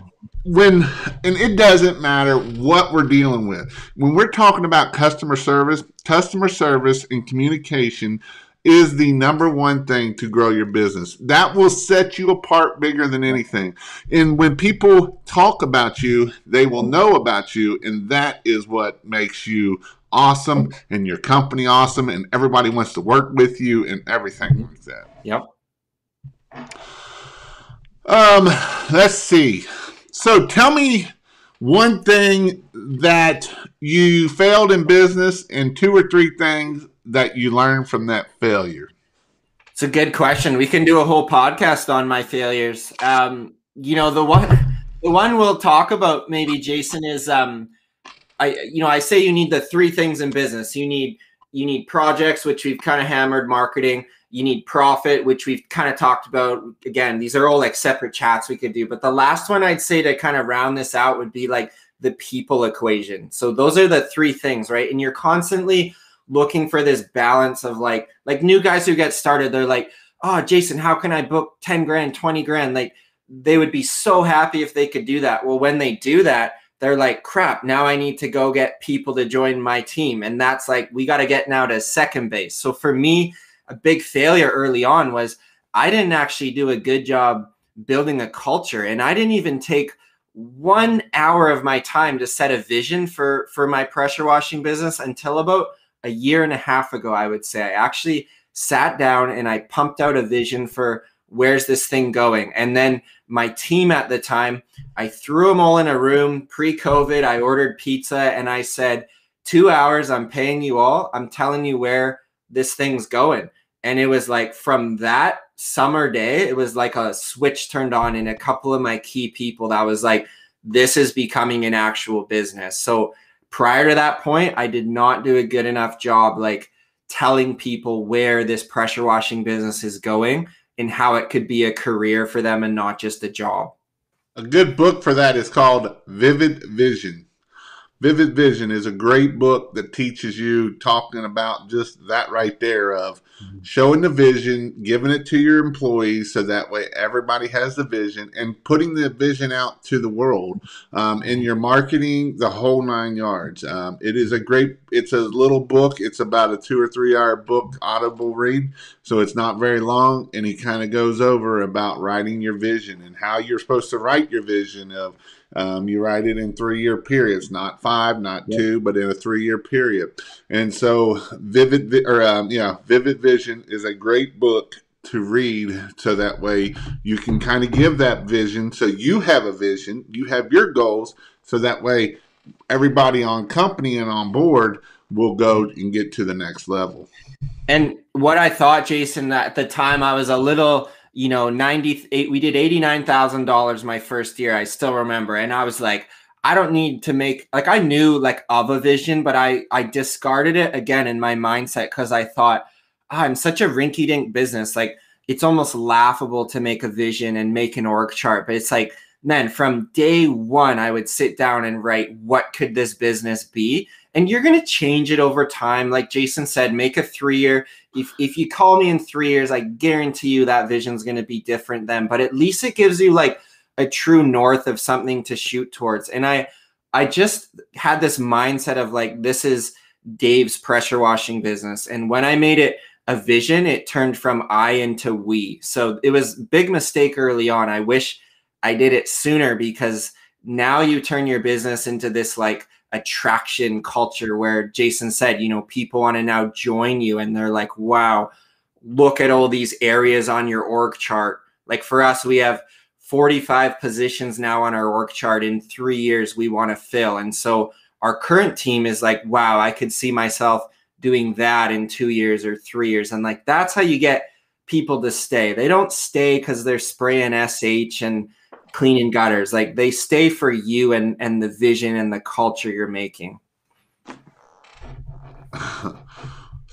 when and it doesn't matter what we're dealing with when we're talking about customer service customer service and communication is the number one thing to grow your business. That will set you apart bigger than anything. And when people talk about you, they will know about you, and that is what makes you awesome and your company awesome and everybody wants to work with you and everything like that. Yep. Um, let's see. So tell me one thing that you failed in business and two or three things that you learned from that failure? It's a good question. We can do a whole podcast on my failures. Um, you know, the one the one we'll talk about maybe Jason is um I you know, I say you need the three things in business. You need you need projects, which we've kind of hammered marketing. You need profit, which we've kind of talked about. Again, these are all like separate chats we could do. But the last one I'd say to kind of round this out would be like the people equation. So those are the three things, right? And you're constantly looking for this balance of like like new guys who get started they're like oh jason how can i book 10 grand 20 grand? Like they would be so happy if they could do that. Well when they do that they're like crap now i need to go get people to join my team. And that's like we got to get now to second base. So for me a big failure early on was i didn't actually do a good job building a culture and i didn't even take one hour of my time to set a vision for for my pressure washing business until about a year and a half ago, I would say. I actually sat down and I pumped out a vision for where's this thing going. And then my team at the time, I threw them all in a room pre COVID. I ordered pizza and I said, two hours, I'm paying you all. I'm telling you where this thing's going. And it was like from that summer day, it was like a switch turned on in a couple of my key people that was like, this is becoming an actual business. So prior to that point, I did not do a good enough job like telling people where this pressure washing business is going and how it could be a career for them and not just a job. A good book for that is called Vivid Vision Vivid Vision is a great book that teaches you talking about just that right there of mm-hmm. showing the vision, giving it to your employees so that way everybody has the vision and putting the vision out to the world um, in your marketing, the whole nine yards. Um, it is a great, it's a little book. It's about a two or three hour book, audible read. So it's not very long. And he kind of goes over about writing your vision and how you're supposed to write your vision of, um, you write it in three year periods, not five, not yep. two, but in a three year period. And so, Vivid or um, yeah, Vivid Vision is a great book to read so that way you can kind of give that vision so you have a vision you have your goals so that way everybody on company and on board will go and get to the next level and what i thought jason at the time i was a little you know, 98, we did $89,000 my first year. I still remember. And I was like, I don't need to make, like, I knew like of a vision, but I, I discarded it again in my mindset. Cause I thought oh, I'm such a rinky dink business. Like it's almost laughable to make a vision and make an org chart, but it's like, man, from day one, I would sit down and write, what could this business be? And you're going to change it over time. Like jason said make a three year if, if you call me in three years i guarantee you that vision is going to be different then but at least it gives you like a true north of something to shoot towards. And i i just had this mindset of like this is dave's pressure washing business. And when i made it a vision it turned from i into we. So it was big mistake early on. I wish i did it sooner because now you turn your business into this like attraction culture where Jason said, you know, people want to now join you and they're like, wow, look at all these areas on your org chart. Like for us, we have 45 positions now on our org chart in three years we want to fill. And so our current team is like, wow, I could see myself doing that in two years or three years. And like, that's how you get people to stay. They don't stay because they're spraying SH and cleaning gutters. Like they stay for you and and the vision and the culture you're making.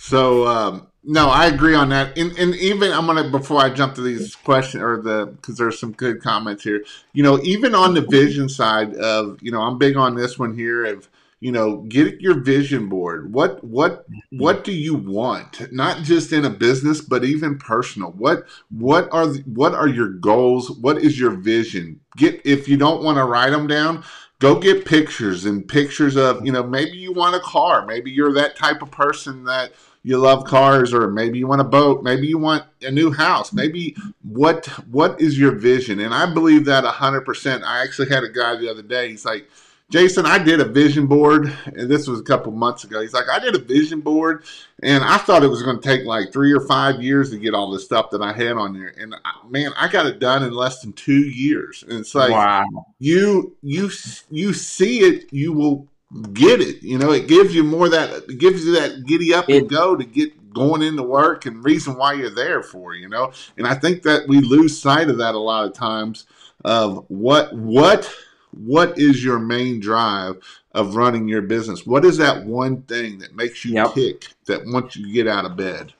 So um no i agree on that. And, and even i'm gonna before i jump to these questions or the because there's some good comments here. You know even on the vision side of you know i'm big on this one here of you know get your vision board. What what mm-hmm. what do you want? Not just in a business but even personal. What what are what are your goals? What is your vision? Get if you don't want to write them down go get pictures and pictures of you know maybe you want a car. Maybe you're that type of person that you love cars or maybe you want a boat. Maybe you want a new house. Maybe what what is your vision? And i believe that 100% i actually had a guy the other day he's like Jason, I did a vision board, and this was a couple months ago. He's like, I did a vision board, and I thought it was going to take like three or five years to get all the stuff that I had on there. And uh, man, I got it done in less than two years. And it's like, wow. you you you see it, you will get it. You know, it gives you more that it gives you that giddy up and go to get going into work and reason why you're there for. You know, and I think that we lose sight of that a lot of times of what what what is your main drive of running your business? What is that one thing that makes you yep. kick that once you get out of bed?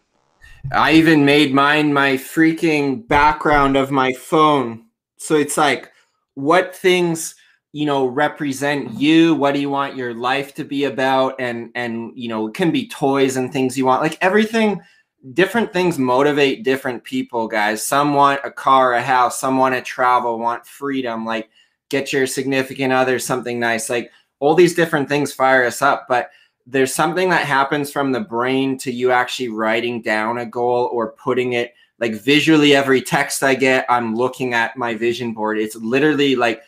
I even made mine my freaking background of my phone. So it's like, what things you know represent you what do you want your life to be about and and you know it can be toys and things you want like everything different things motivate different people guys some want a car a house some want to travel want freedom like get your significant other something nice. Like all these different things fire us up, but there's something that happens from the brain to you actually writing down a goal or putting it like visually every text I get, I'm looking at my vision board. It's literally like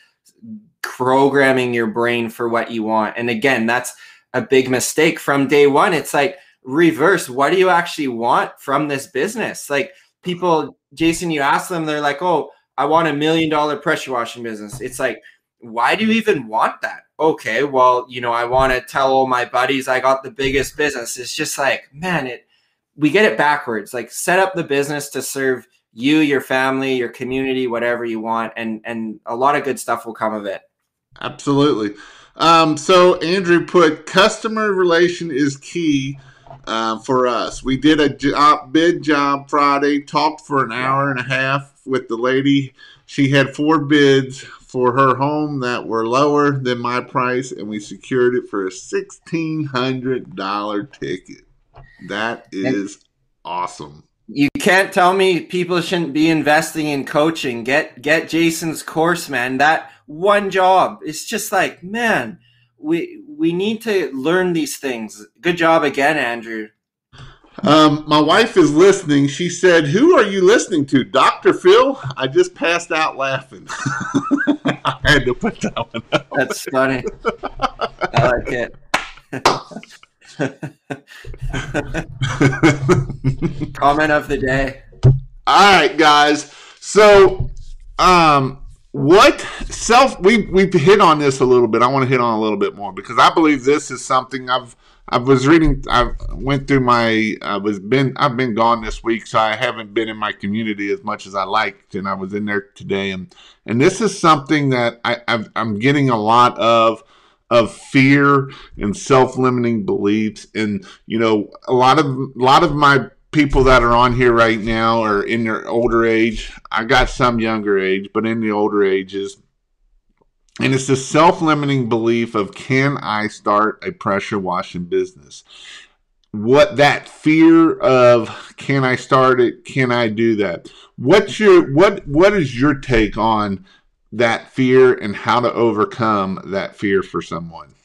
programming your brain for what you want. And again, that's a big mistake from day one. It's like reverse. What do you actually want from this business? Like people, Jason, you ask them, they're like, oh, I want a million dollar pressure washing business. It's like, why do you even want that? Okay, well, you know, I want to tell all my buddies I got the biggest business. It's just like, man, it we get it backwards. Like set up the business to serve you, your family, your community, whatever you want, and and a lot of good stuff will come of it. Absolutely. Um, so Andrew put customer relation is key uh, for us. We did a job, bid job Friday, talked for an hour and a half with the lady. She had four bids for her home that were lower than my price, and we secured it for a sixteen hundred dollar ticket. That is awesome. You can't tell me people shouldn't be investing in coaching. Get get Jason's course, man. That one job. It's just like, man, we we need to learn these things. Good job again, Andrew. Um, my wife is listening. She said, "Who are you listening to, Doctor Phil?" I just passed out laughing. I had to put that one. Out. That's funny. I like it. Comment of the day. All right, guys. So, um, what self we we've hit on this a little bit. I want to hit on a little bit more because I believe this is something I've I was reading. I went through my. I was been. I've been gone this week, so I haven't been in my community as much as I liked. And I was in there today, and and this is something that I I've, I'm getting a lot of of fear and self-limiting beliefs and you know a lot of a lot of my people that are on here right now are in their older age i got some younger age but in the older ages and it's the self-limiting belief of can i start a pressure washing business what that fear of can i start it can i do that what's your what what is your take on that fear and how to overcome that fear for someone.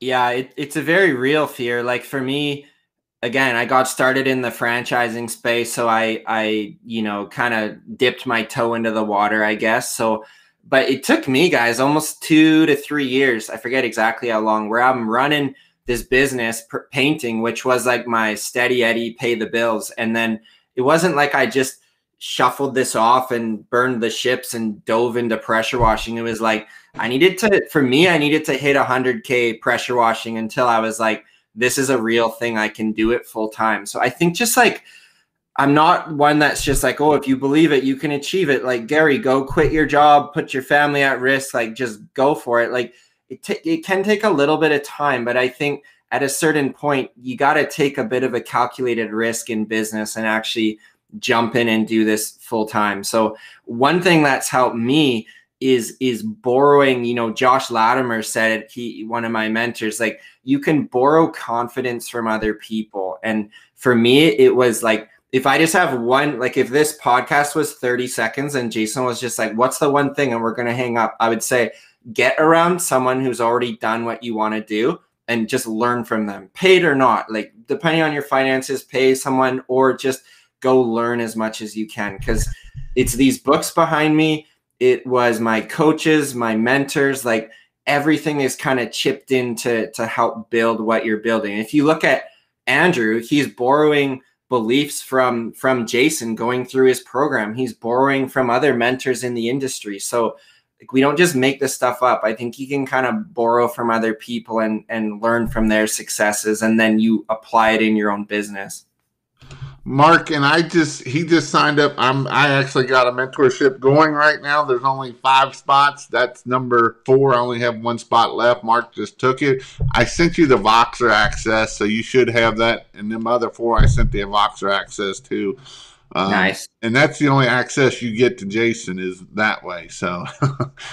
Yeah, it, it's a very real fear. Like for me, again, I got started in the franchising space, so I I you know kind of dipped my toe into the water, I guess. So, but it took me, guys, almost two to three years. I forget exactly how long. Where I'm running this business painting, which was like my steady Eddie, pay the bills, and then it wasn't like I just shuffled this off and burned the ships and dove into pressure washing. It was like I needed to, for me, I needed to hit 100K pressure washing until I was like, this is a real thing. I can do it full time. So I think just like, I'm not one that's just like, oh, if you believe it, you can achieve it. Like, Gary, go quit your job, put your family at risk, like, just go for it. Like, it, t- it can take a little bit of time, but I think at a certain point, you got to take a bit of a calculated risk in business and actually jump in and do this full time. So one thing that's helped me is is borrowing, you know, Josh Latimer said it, he one of my mentors, like you can borrow confidence from other people. And for me, it was like if I just have one, like if this podcast was 30 seconds and Jason was just like, what's the one thing? And we're gonna hang up, I would say get around someone who's already done what you want to do and just learn from them, paid or not. Like depending on your finances, pay someone or just go learn as much as you can because it's these books behind me. It was my coaches, my mentors, like everything is kind of chipped in to, to help build what you're building. If you look at Andrew, he's borrowing beliefs from from Jason going through his program. He's borrowing from other mentors in the industry. So like we don't just make this stuff up. I think you can kind of borrow from other people and and learn from their successes and then you apply it in your own business. Mark and I just he just signed up. I'm I actually got a mentorship going right now. There's only five spots. That's number four. I only have one spot left. Mark just took it. I sent you the Voxer access, so you should have that. And them other four I sent the Voxer access to. Um, nice. And that's the only access you get to Jason is that way. So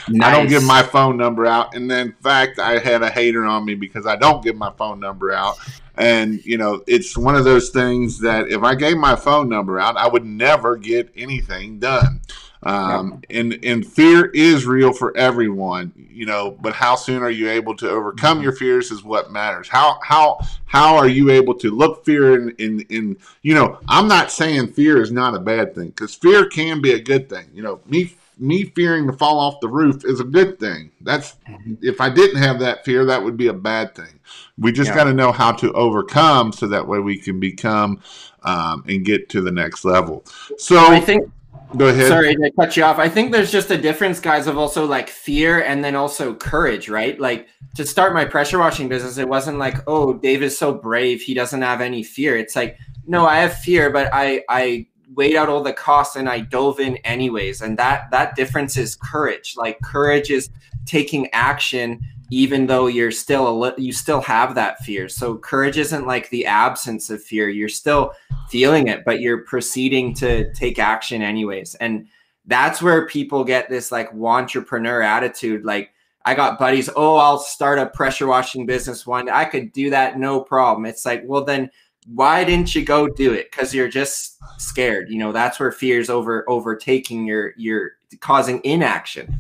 nice. I don't give my phone number out. And then, in fact, I had a hater on me because I don't give my phone number out. And, you know, it's one of those things that if I gave my phone number out, I would never get anything done. Um, and and fear is real for everyone, you know. But how soon are you able to overcome mm-hmm. your fears is what matters. How how how are you able to look fear in in, in you know? I'm not saying fear is not a bad thing because fear can be a good thing. You know, me me fearing to fall off the roof is a good thing. That's mm-hmm. if I didn't have that fear, that would be a bad thing. We just yeah. got to know how to overcome so that way we can become um, and get to the next level. So I think Go ahead. Sorry to cut you off. I think there's just a difference, guys, of also like fear and then also courage, right? Like to start my pressure washing business, it wasn't like, oh, Dave is so brave, he doesn't have any fear. It's like, no, I have fear, but I I weighed out all the costs and I dove in anyways. And that that difference is courage. Like courage is taking action even though you're still a li- you still have that fear. So courage isn't like the absence of fear. You're still feeling it, but you're proceeding to take action anyways. And that's where people get this like entrepreneur attitude. Like I got buddies, oh, I'll start a pressure washing business one. I could do that no problem. It's like, well, then why didn't you go do it? Because you're just scared. You know, that's where fear's over overtaking your your causing inaction.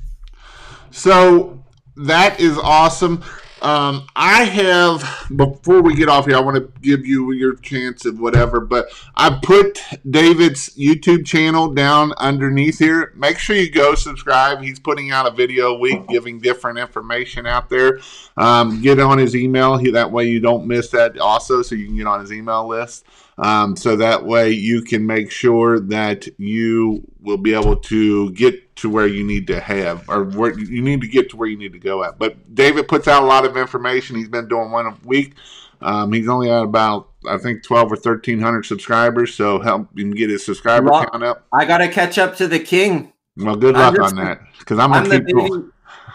So that is awesome. Um, I have before we get off here, I want to give you your chance of whatever, but I put David's YouTube channel down underneath here. Make sure you go subscribe. He's putting out a video a week, giving different information out there. Um, get on his email. He, that way you don't miss that. Also, so you can get on his email list. Um, so that way you can make sure that you will be able to get to where you need to have or where you need to get to where you need to go at. But David puts out a lot of information. He's been doing one a week. Um, he's only at about I think twelve or thirteen hundred subscribers. So help him get his subscriber well, count up. I got to catch up to the king. Well, good luck just, on that because I'm gonna I'm keep going.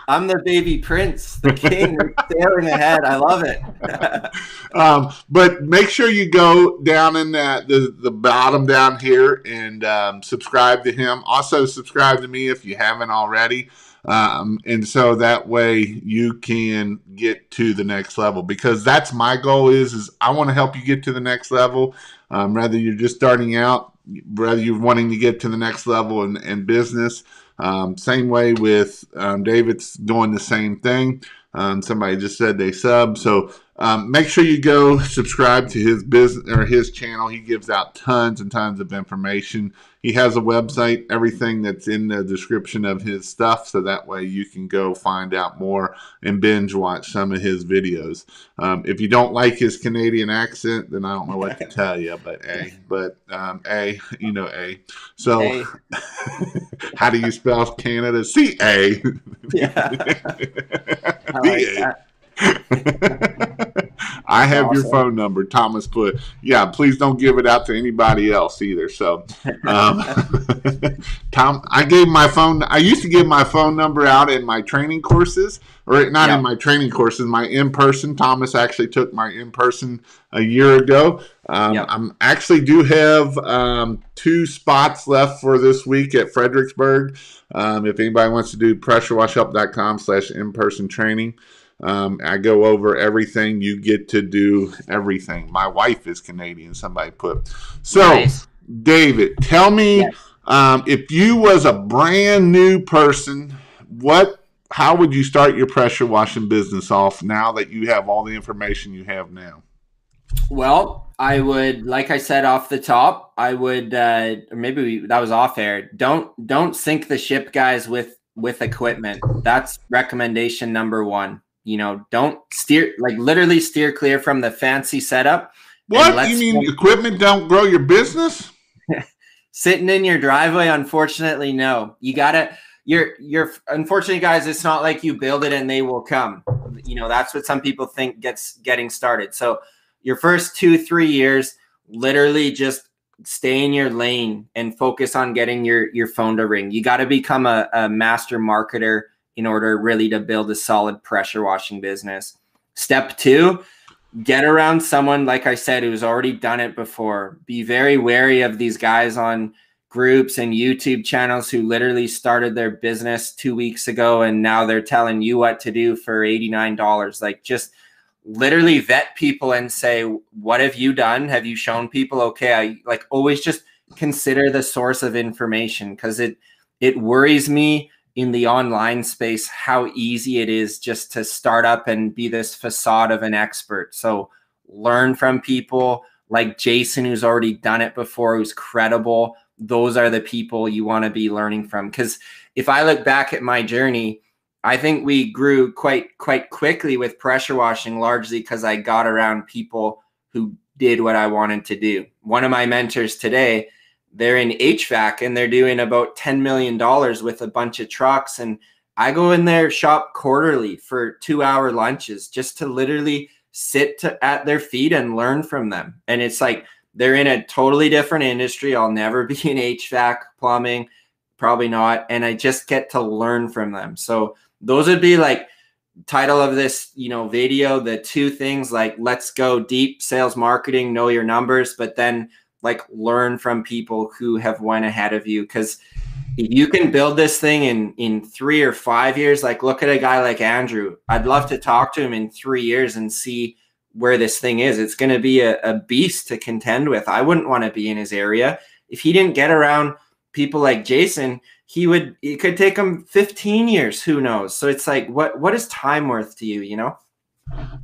I'm the baby prince, the king, staring ahead. I love it. um, but make sure you go down in that the, the bottom down here and um, subscribe to him. Also, subscribe to me if you haven't already. Um, and so that way you can get to the next level because that's my goal is is I want to help you get to the next level. Um, whether you're just starting out, whether you're wanting to get to the next level in, in business. Um, same way with um, David's doing the same thing. Um, somebody just said they sub. So um, make sure you go subscribe to his business or his channel. He gives out tons and tons of information. He has a website, everything that's in the description of his stuff, so that way you can go find out more and binge watch some of his videos. Um, if you don't like his Canadian accent, then I don't know what to tell you, but a, but um, a, you know a. So, how do you spell Canada? C A. Yeah. I like that. I have awesome. your phone number, Thomas put. Yeah, please don't give it out to anybody else either. So, um, Tom, I gave my phone. I used to give my phone number out in my training courses, or not yep. in my training courses, my in person. Thomas actually took my in person a year ago. Um, yep. I'm actually do have um, two spots left for this week at Fredericksburg. Um, if anybody wants to do pressurewashhelp.com slash in person training. Um, I go over everything. You get to do everything. My wife is Canadian. Somebody put. So, nice. David, tell me yes. um, if you was a brand new person, what? How would you start your pressure washing business off now that you have all the information you have now? Well, I would, like I said off the top, I would, uh, maybe we, that was off air. Don't don't sink the ship, guys, with with equipment. That's recommendation number one. You know, don't steer like literally steer clear from the fancy setup. What you mean? Equipment don't grow your business? Sitting in your driveway, unfortunately, no. You gotta. You're you're unfortunately, guys. It's not like you build it and they will come. You know that's what some people think gets getting started. So your first two three years, literally just stay in your lane and focus on getting your your phone to ring. You got to become a, a master marketer in order really to build a solid pressure washing business. Step two, get around someone, like I said, who's already done it before. Be very wary of these guys on groups and YouTube channels who literally started their business two weeks ago and now they're telling you what to do for $89. Like, just literally vet people and say, What have you done? Have you shown people? Okay. I like always just consider the source of information because it, it worries me in the online space how easy it is just to start up and be this facade of an expert. So learn from people like Jason, who's already done it before, who's credible. Those are the people you want to be learning from. Because if I look back at my journey, I think we grew quite quite quickly with pressure washing, largely because I got around people who did what I wanted to do. One of my mentors today they're in HVAC and they're doing about $10 million with a bunch of trucks. And I go in there shop quarterly for two hour lunches just to literally sit to, at their feet and learn from them. And it's like they're in a totally different industry. I'll never be in HVAC, plumbing, probably not. And I just get to learn from them. So those would be like, title of this you know video the two things like let's go deep sales marketing know your numbers but then like learn from people who have went ahead of you because if you can build this thing in in three or five years, like look at a guy like Andrew. I'd love to talk to him in three years and see where this thing is. It's going to be a, a beast to contend with. I wouldn't want to be in his area if he didn't get around people like Jason. He would. It could take him 15 years. Who knows? So it's like, what what is time worth to you? You know.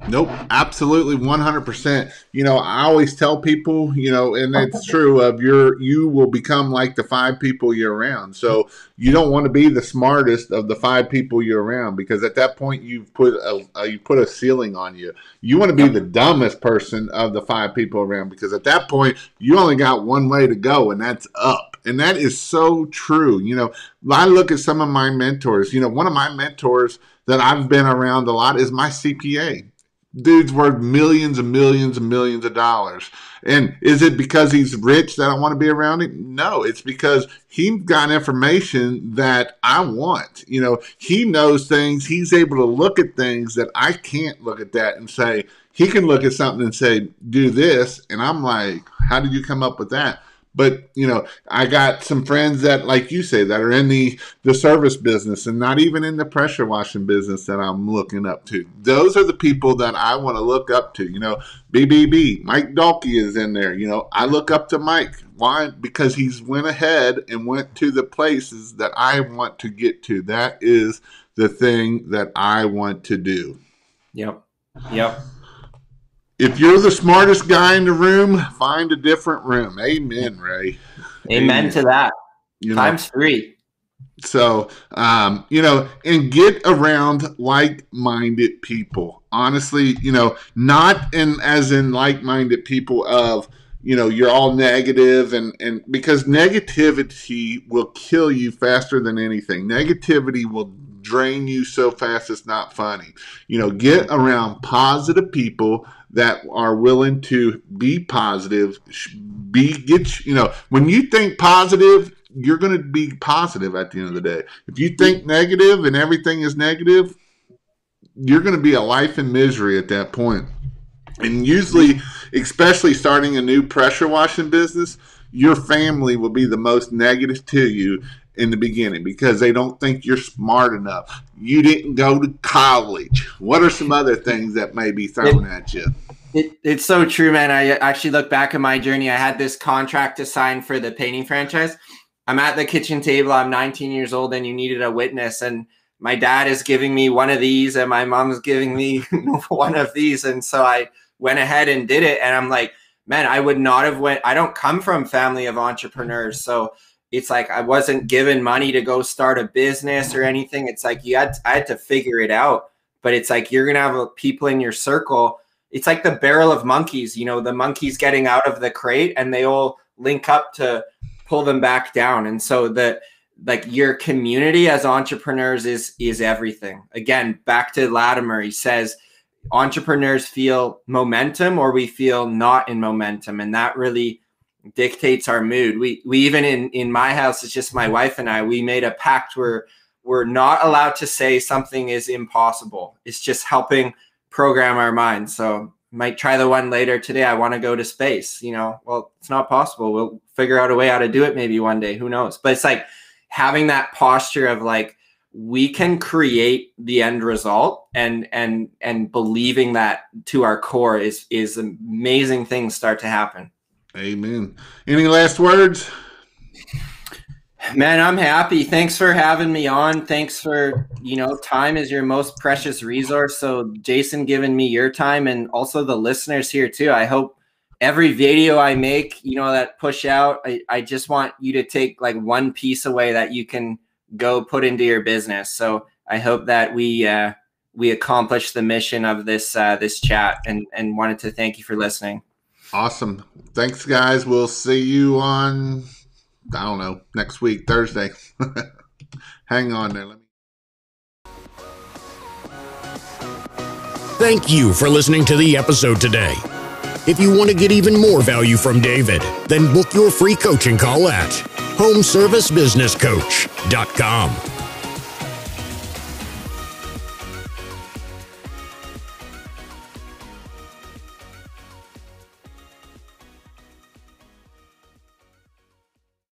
Nope, absolutely 100%. You know, I always tell people, you know, and it's true of your you will become like the five people you're around. So, you don't want to be the smartest of the five people you're around because at that point you've put a, a you put a ceiling on you. You want to be the dumbest person of the five people around because at that point you only got one way to go and that's up. And that is so true. You know, I look at some of my mentors. You know, one of my mentors that I've been around a lot is my CPA. Dude's worth millions and millions and millions of dollars. And is it because he's rich that I want to be around him? No, it's because he got information that I want. You know, he knows things. He's able to look at things that I can't look at that and say, he can look at something and say, do this. And I'm like, how did you come up with that? But you know i got some friends that like you say that are in the the service business and not even in the pressure washing business that i'm looking up to. Those are the people that i want to look up to you know. Bbb mike dalkey is in there you know. I look up to mike. Why? Because he's went ahead and went to the places that i want to get to. That is the thing that i want to do. Yep. Yep if you're the smartest guy in the room, find a different room. Amen, Ray. Amen, Amen. to that. You know, Times three. So, um, you know, and get around like-minded people. Honestly, you know, not in as in like-minded people of you know you're all negative and and because negativity will kill you faster than anything negativity will drain you so fast it's not funny you know get around positive people that are willing to be positive be get you know when you think positive you're going to be positive at the end of the day if you think negative and everything is negative you're going to be a life in misery at that point. point and usually especially starting a new pressure washing business your family will be the most negative to you in the beginning because they don't think you're smart enough. You didn't go to college. What are some other things that may be thrown it, at you? It, it's so true, man. I actually look back at my journey. I had this contract to sign for the painting franchise. I'm at the kitchen table. I'm 19 years old, and you needed a witness. And my dad is giving me one of these, and my mom's giving me one of these. And so I went ahead and did it. And I'm like, man, I would not have went. I don't come from family of entrepreneurs, so it's like I wasn't given money to go start a business or anything. It's like you had to, I had to figure it out. But it's like you're gonna have people in your circle. It's like the barrel of monkeys. You know, the monkeys getting out of the crate and they all link up to pull them back down. And so the like your community as entrepreneurs is is everything. Again, back to Latimer, he says entrepreneurs feel momentum or we feel not in momentum, and that really dictates our mood. We we even in in my house, it's just my wife and I. We made a pact where we're not allowed to say something is impossible. It's just helping program our minds. So might try the one later today. I want to go to space. You know, well, it's not possible. We'll figure out a way how to do it maybe one day. Who knows? But it's like having that posture of like we can create the end result and and and believing that to our core is is amazing things start to happen Amen. Any last words? Man, I'm happy. Thanks for having me on. Thanks for, you know, time is your most precious resource. So, Jason, giving me your time and also the listeners here too. I hope every video I make, you know, that push out, I, I just want you to take like one piece away that you can go put into your business. So, I hope that we, uh, we accomplish the mission of this uh, this chat and and wanted to thank you for listening. Awesome. Thanks, guys. We'll see you on, I don't know, next week, Thursday. Hang on there. Let me. Thank you for listening to the episode today. If you want to get even more value from David, then book your free coaching call at homeservicebusinesscoach.com.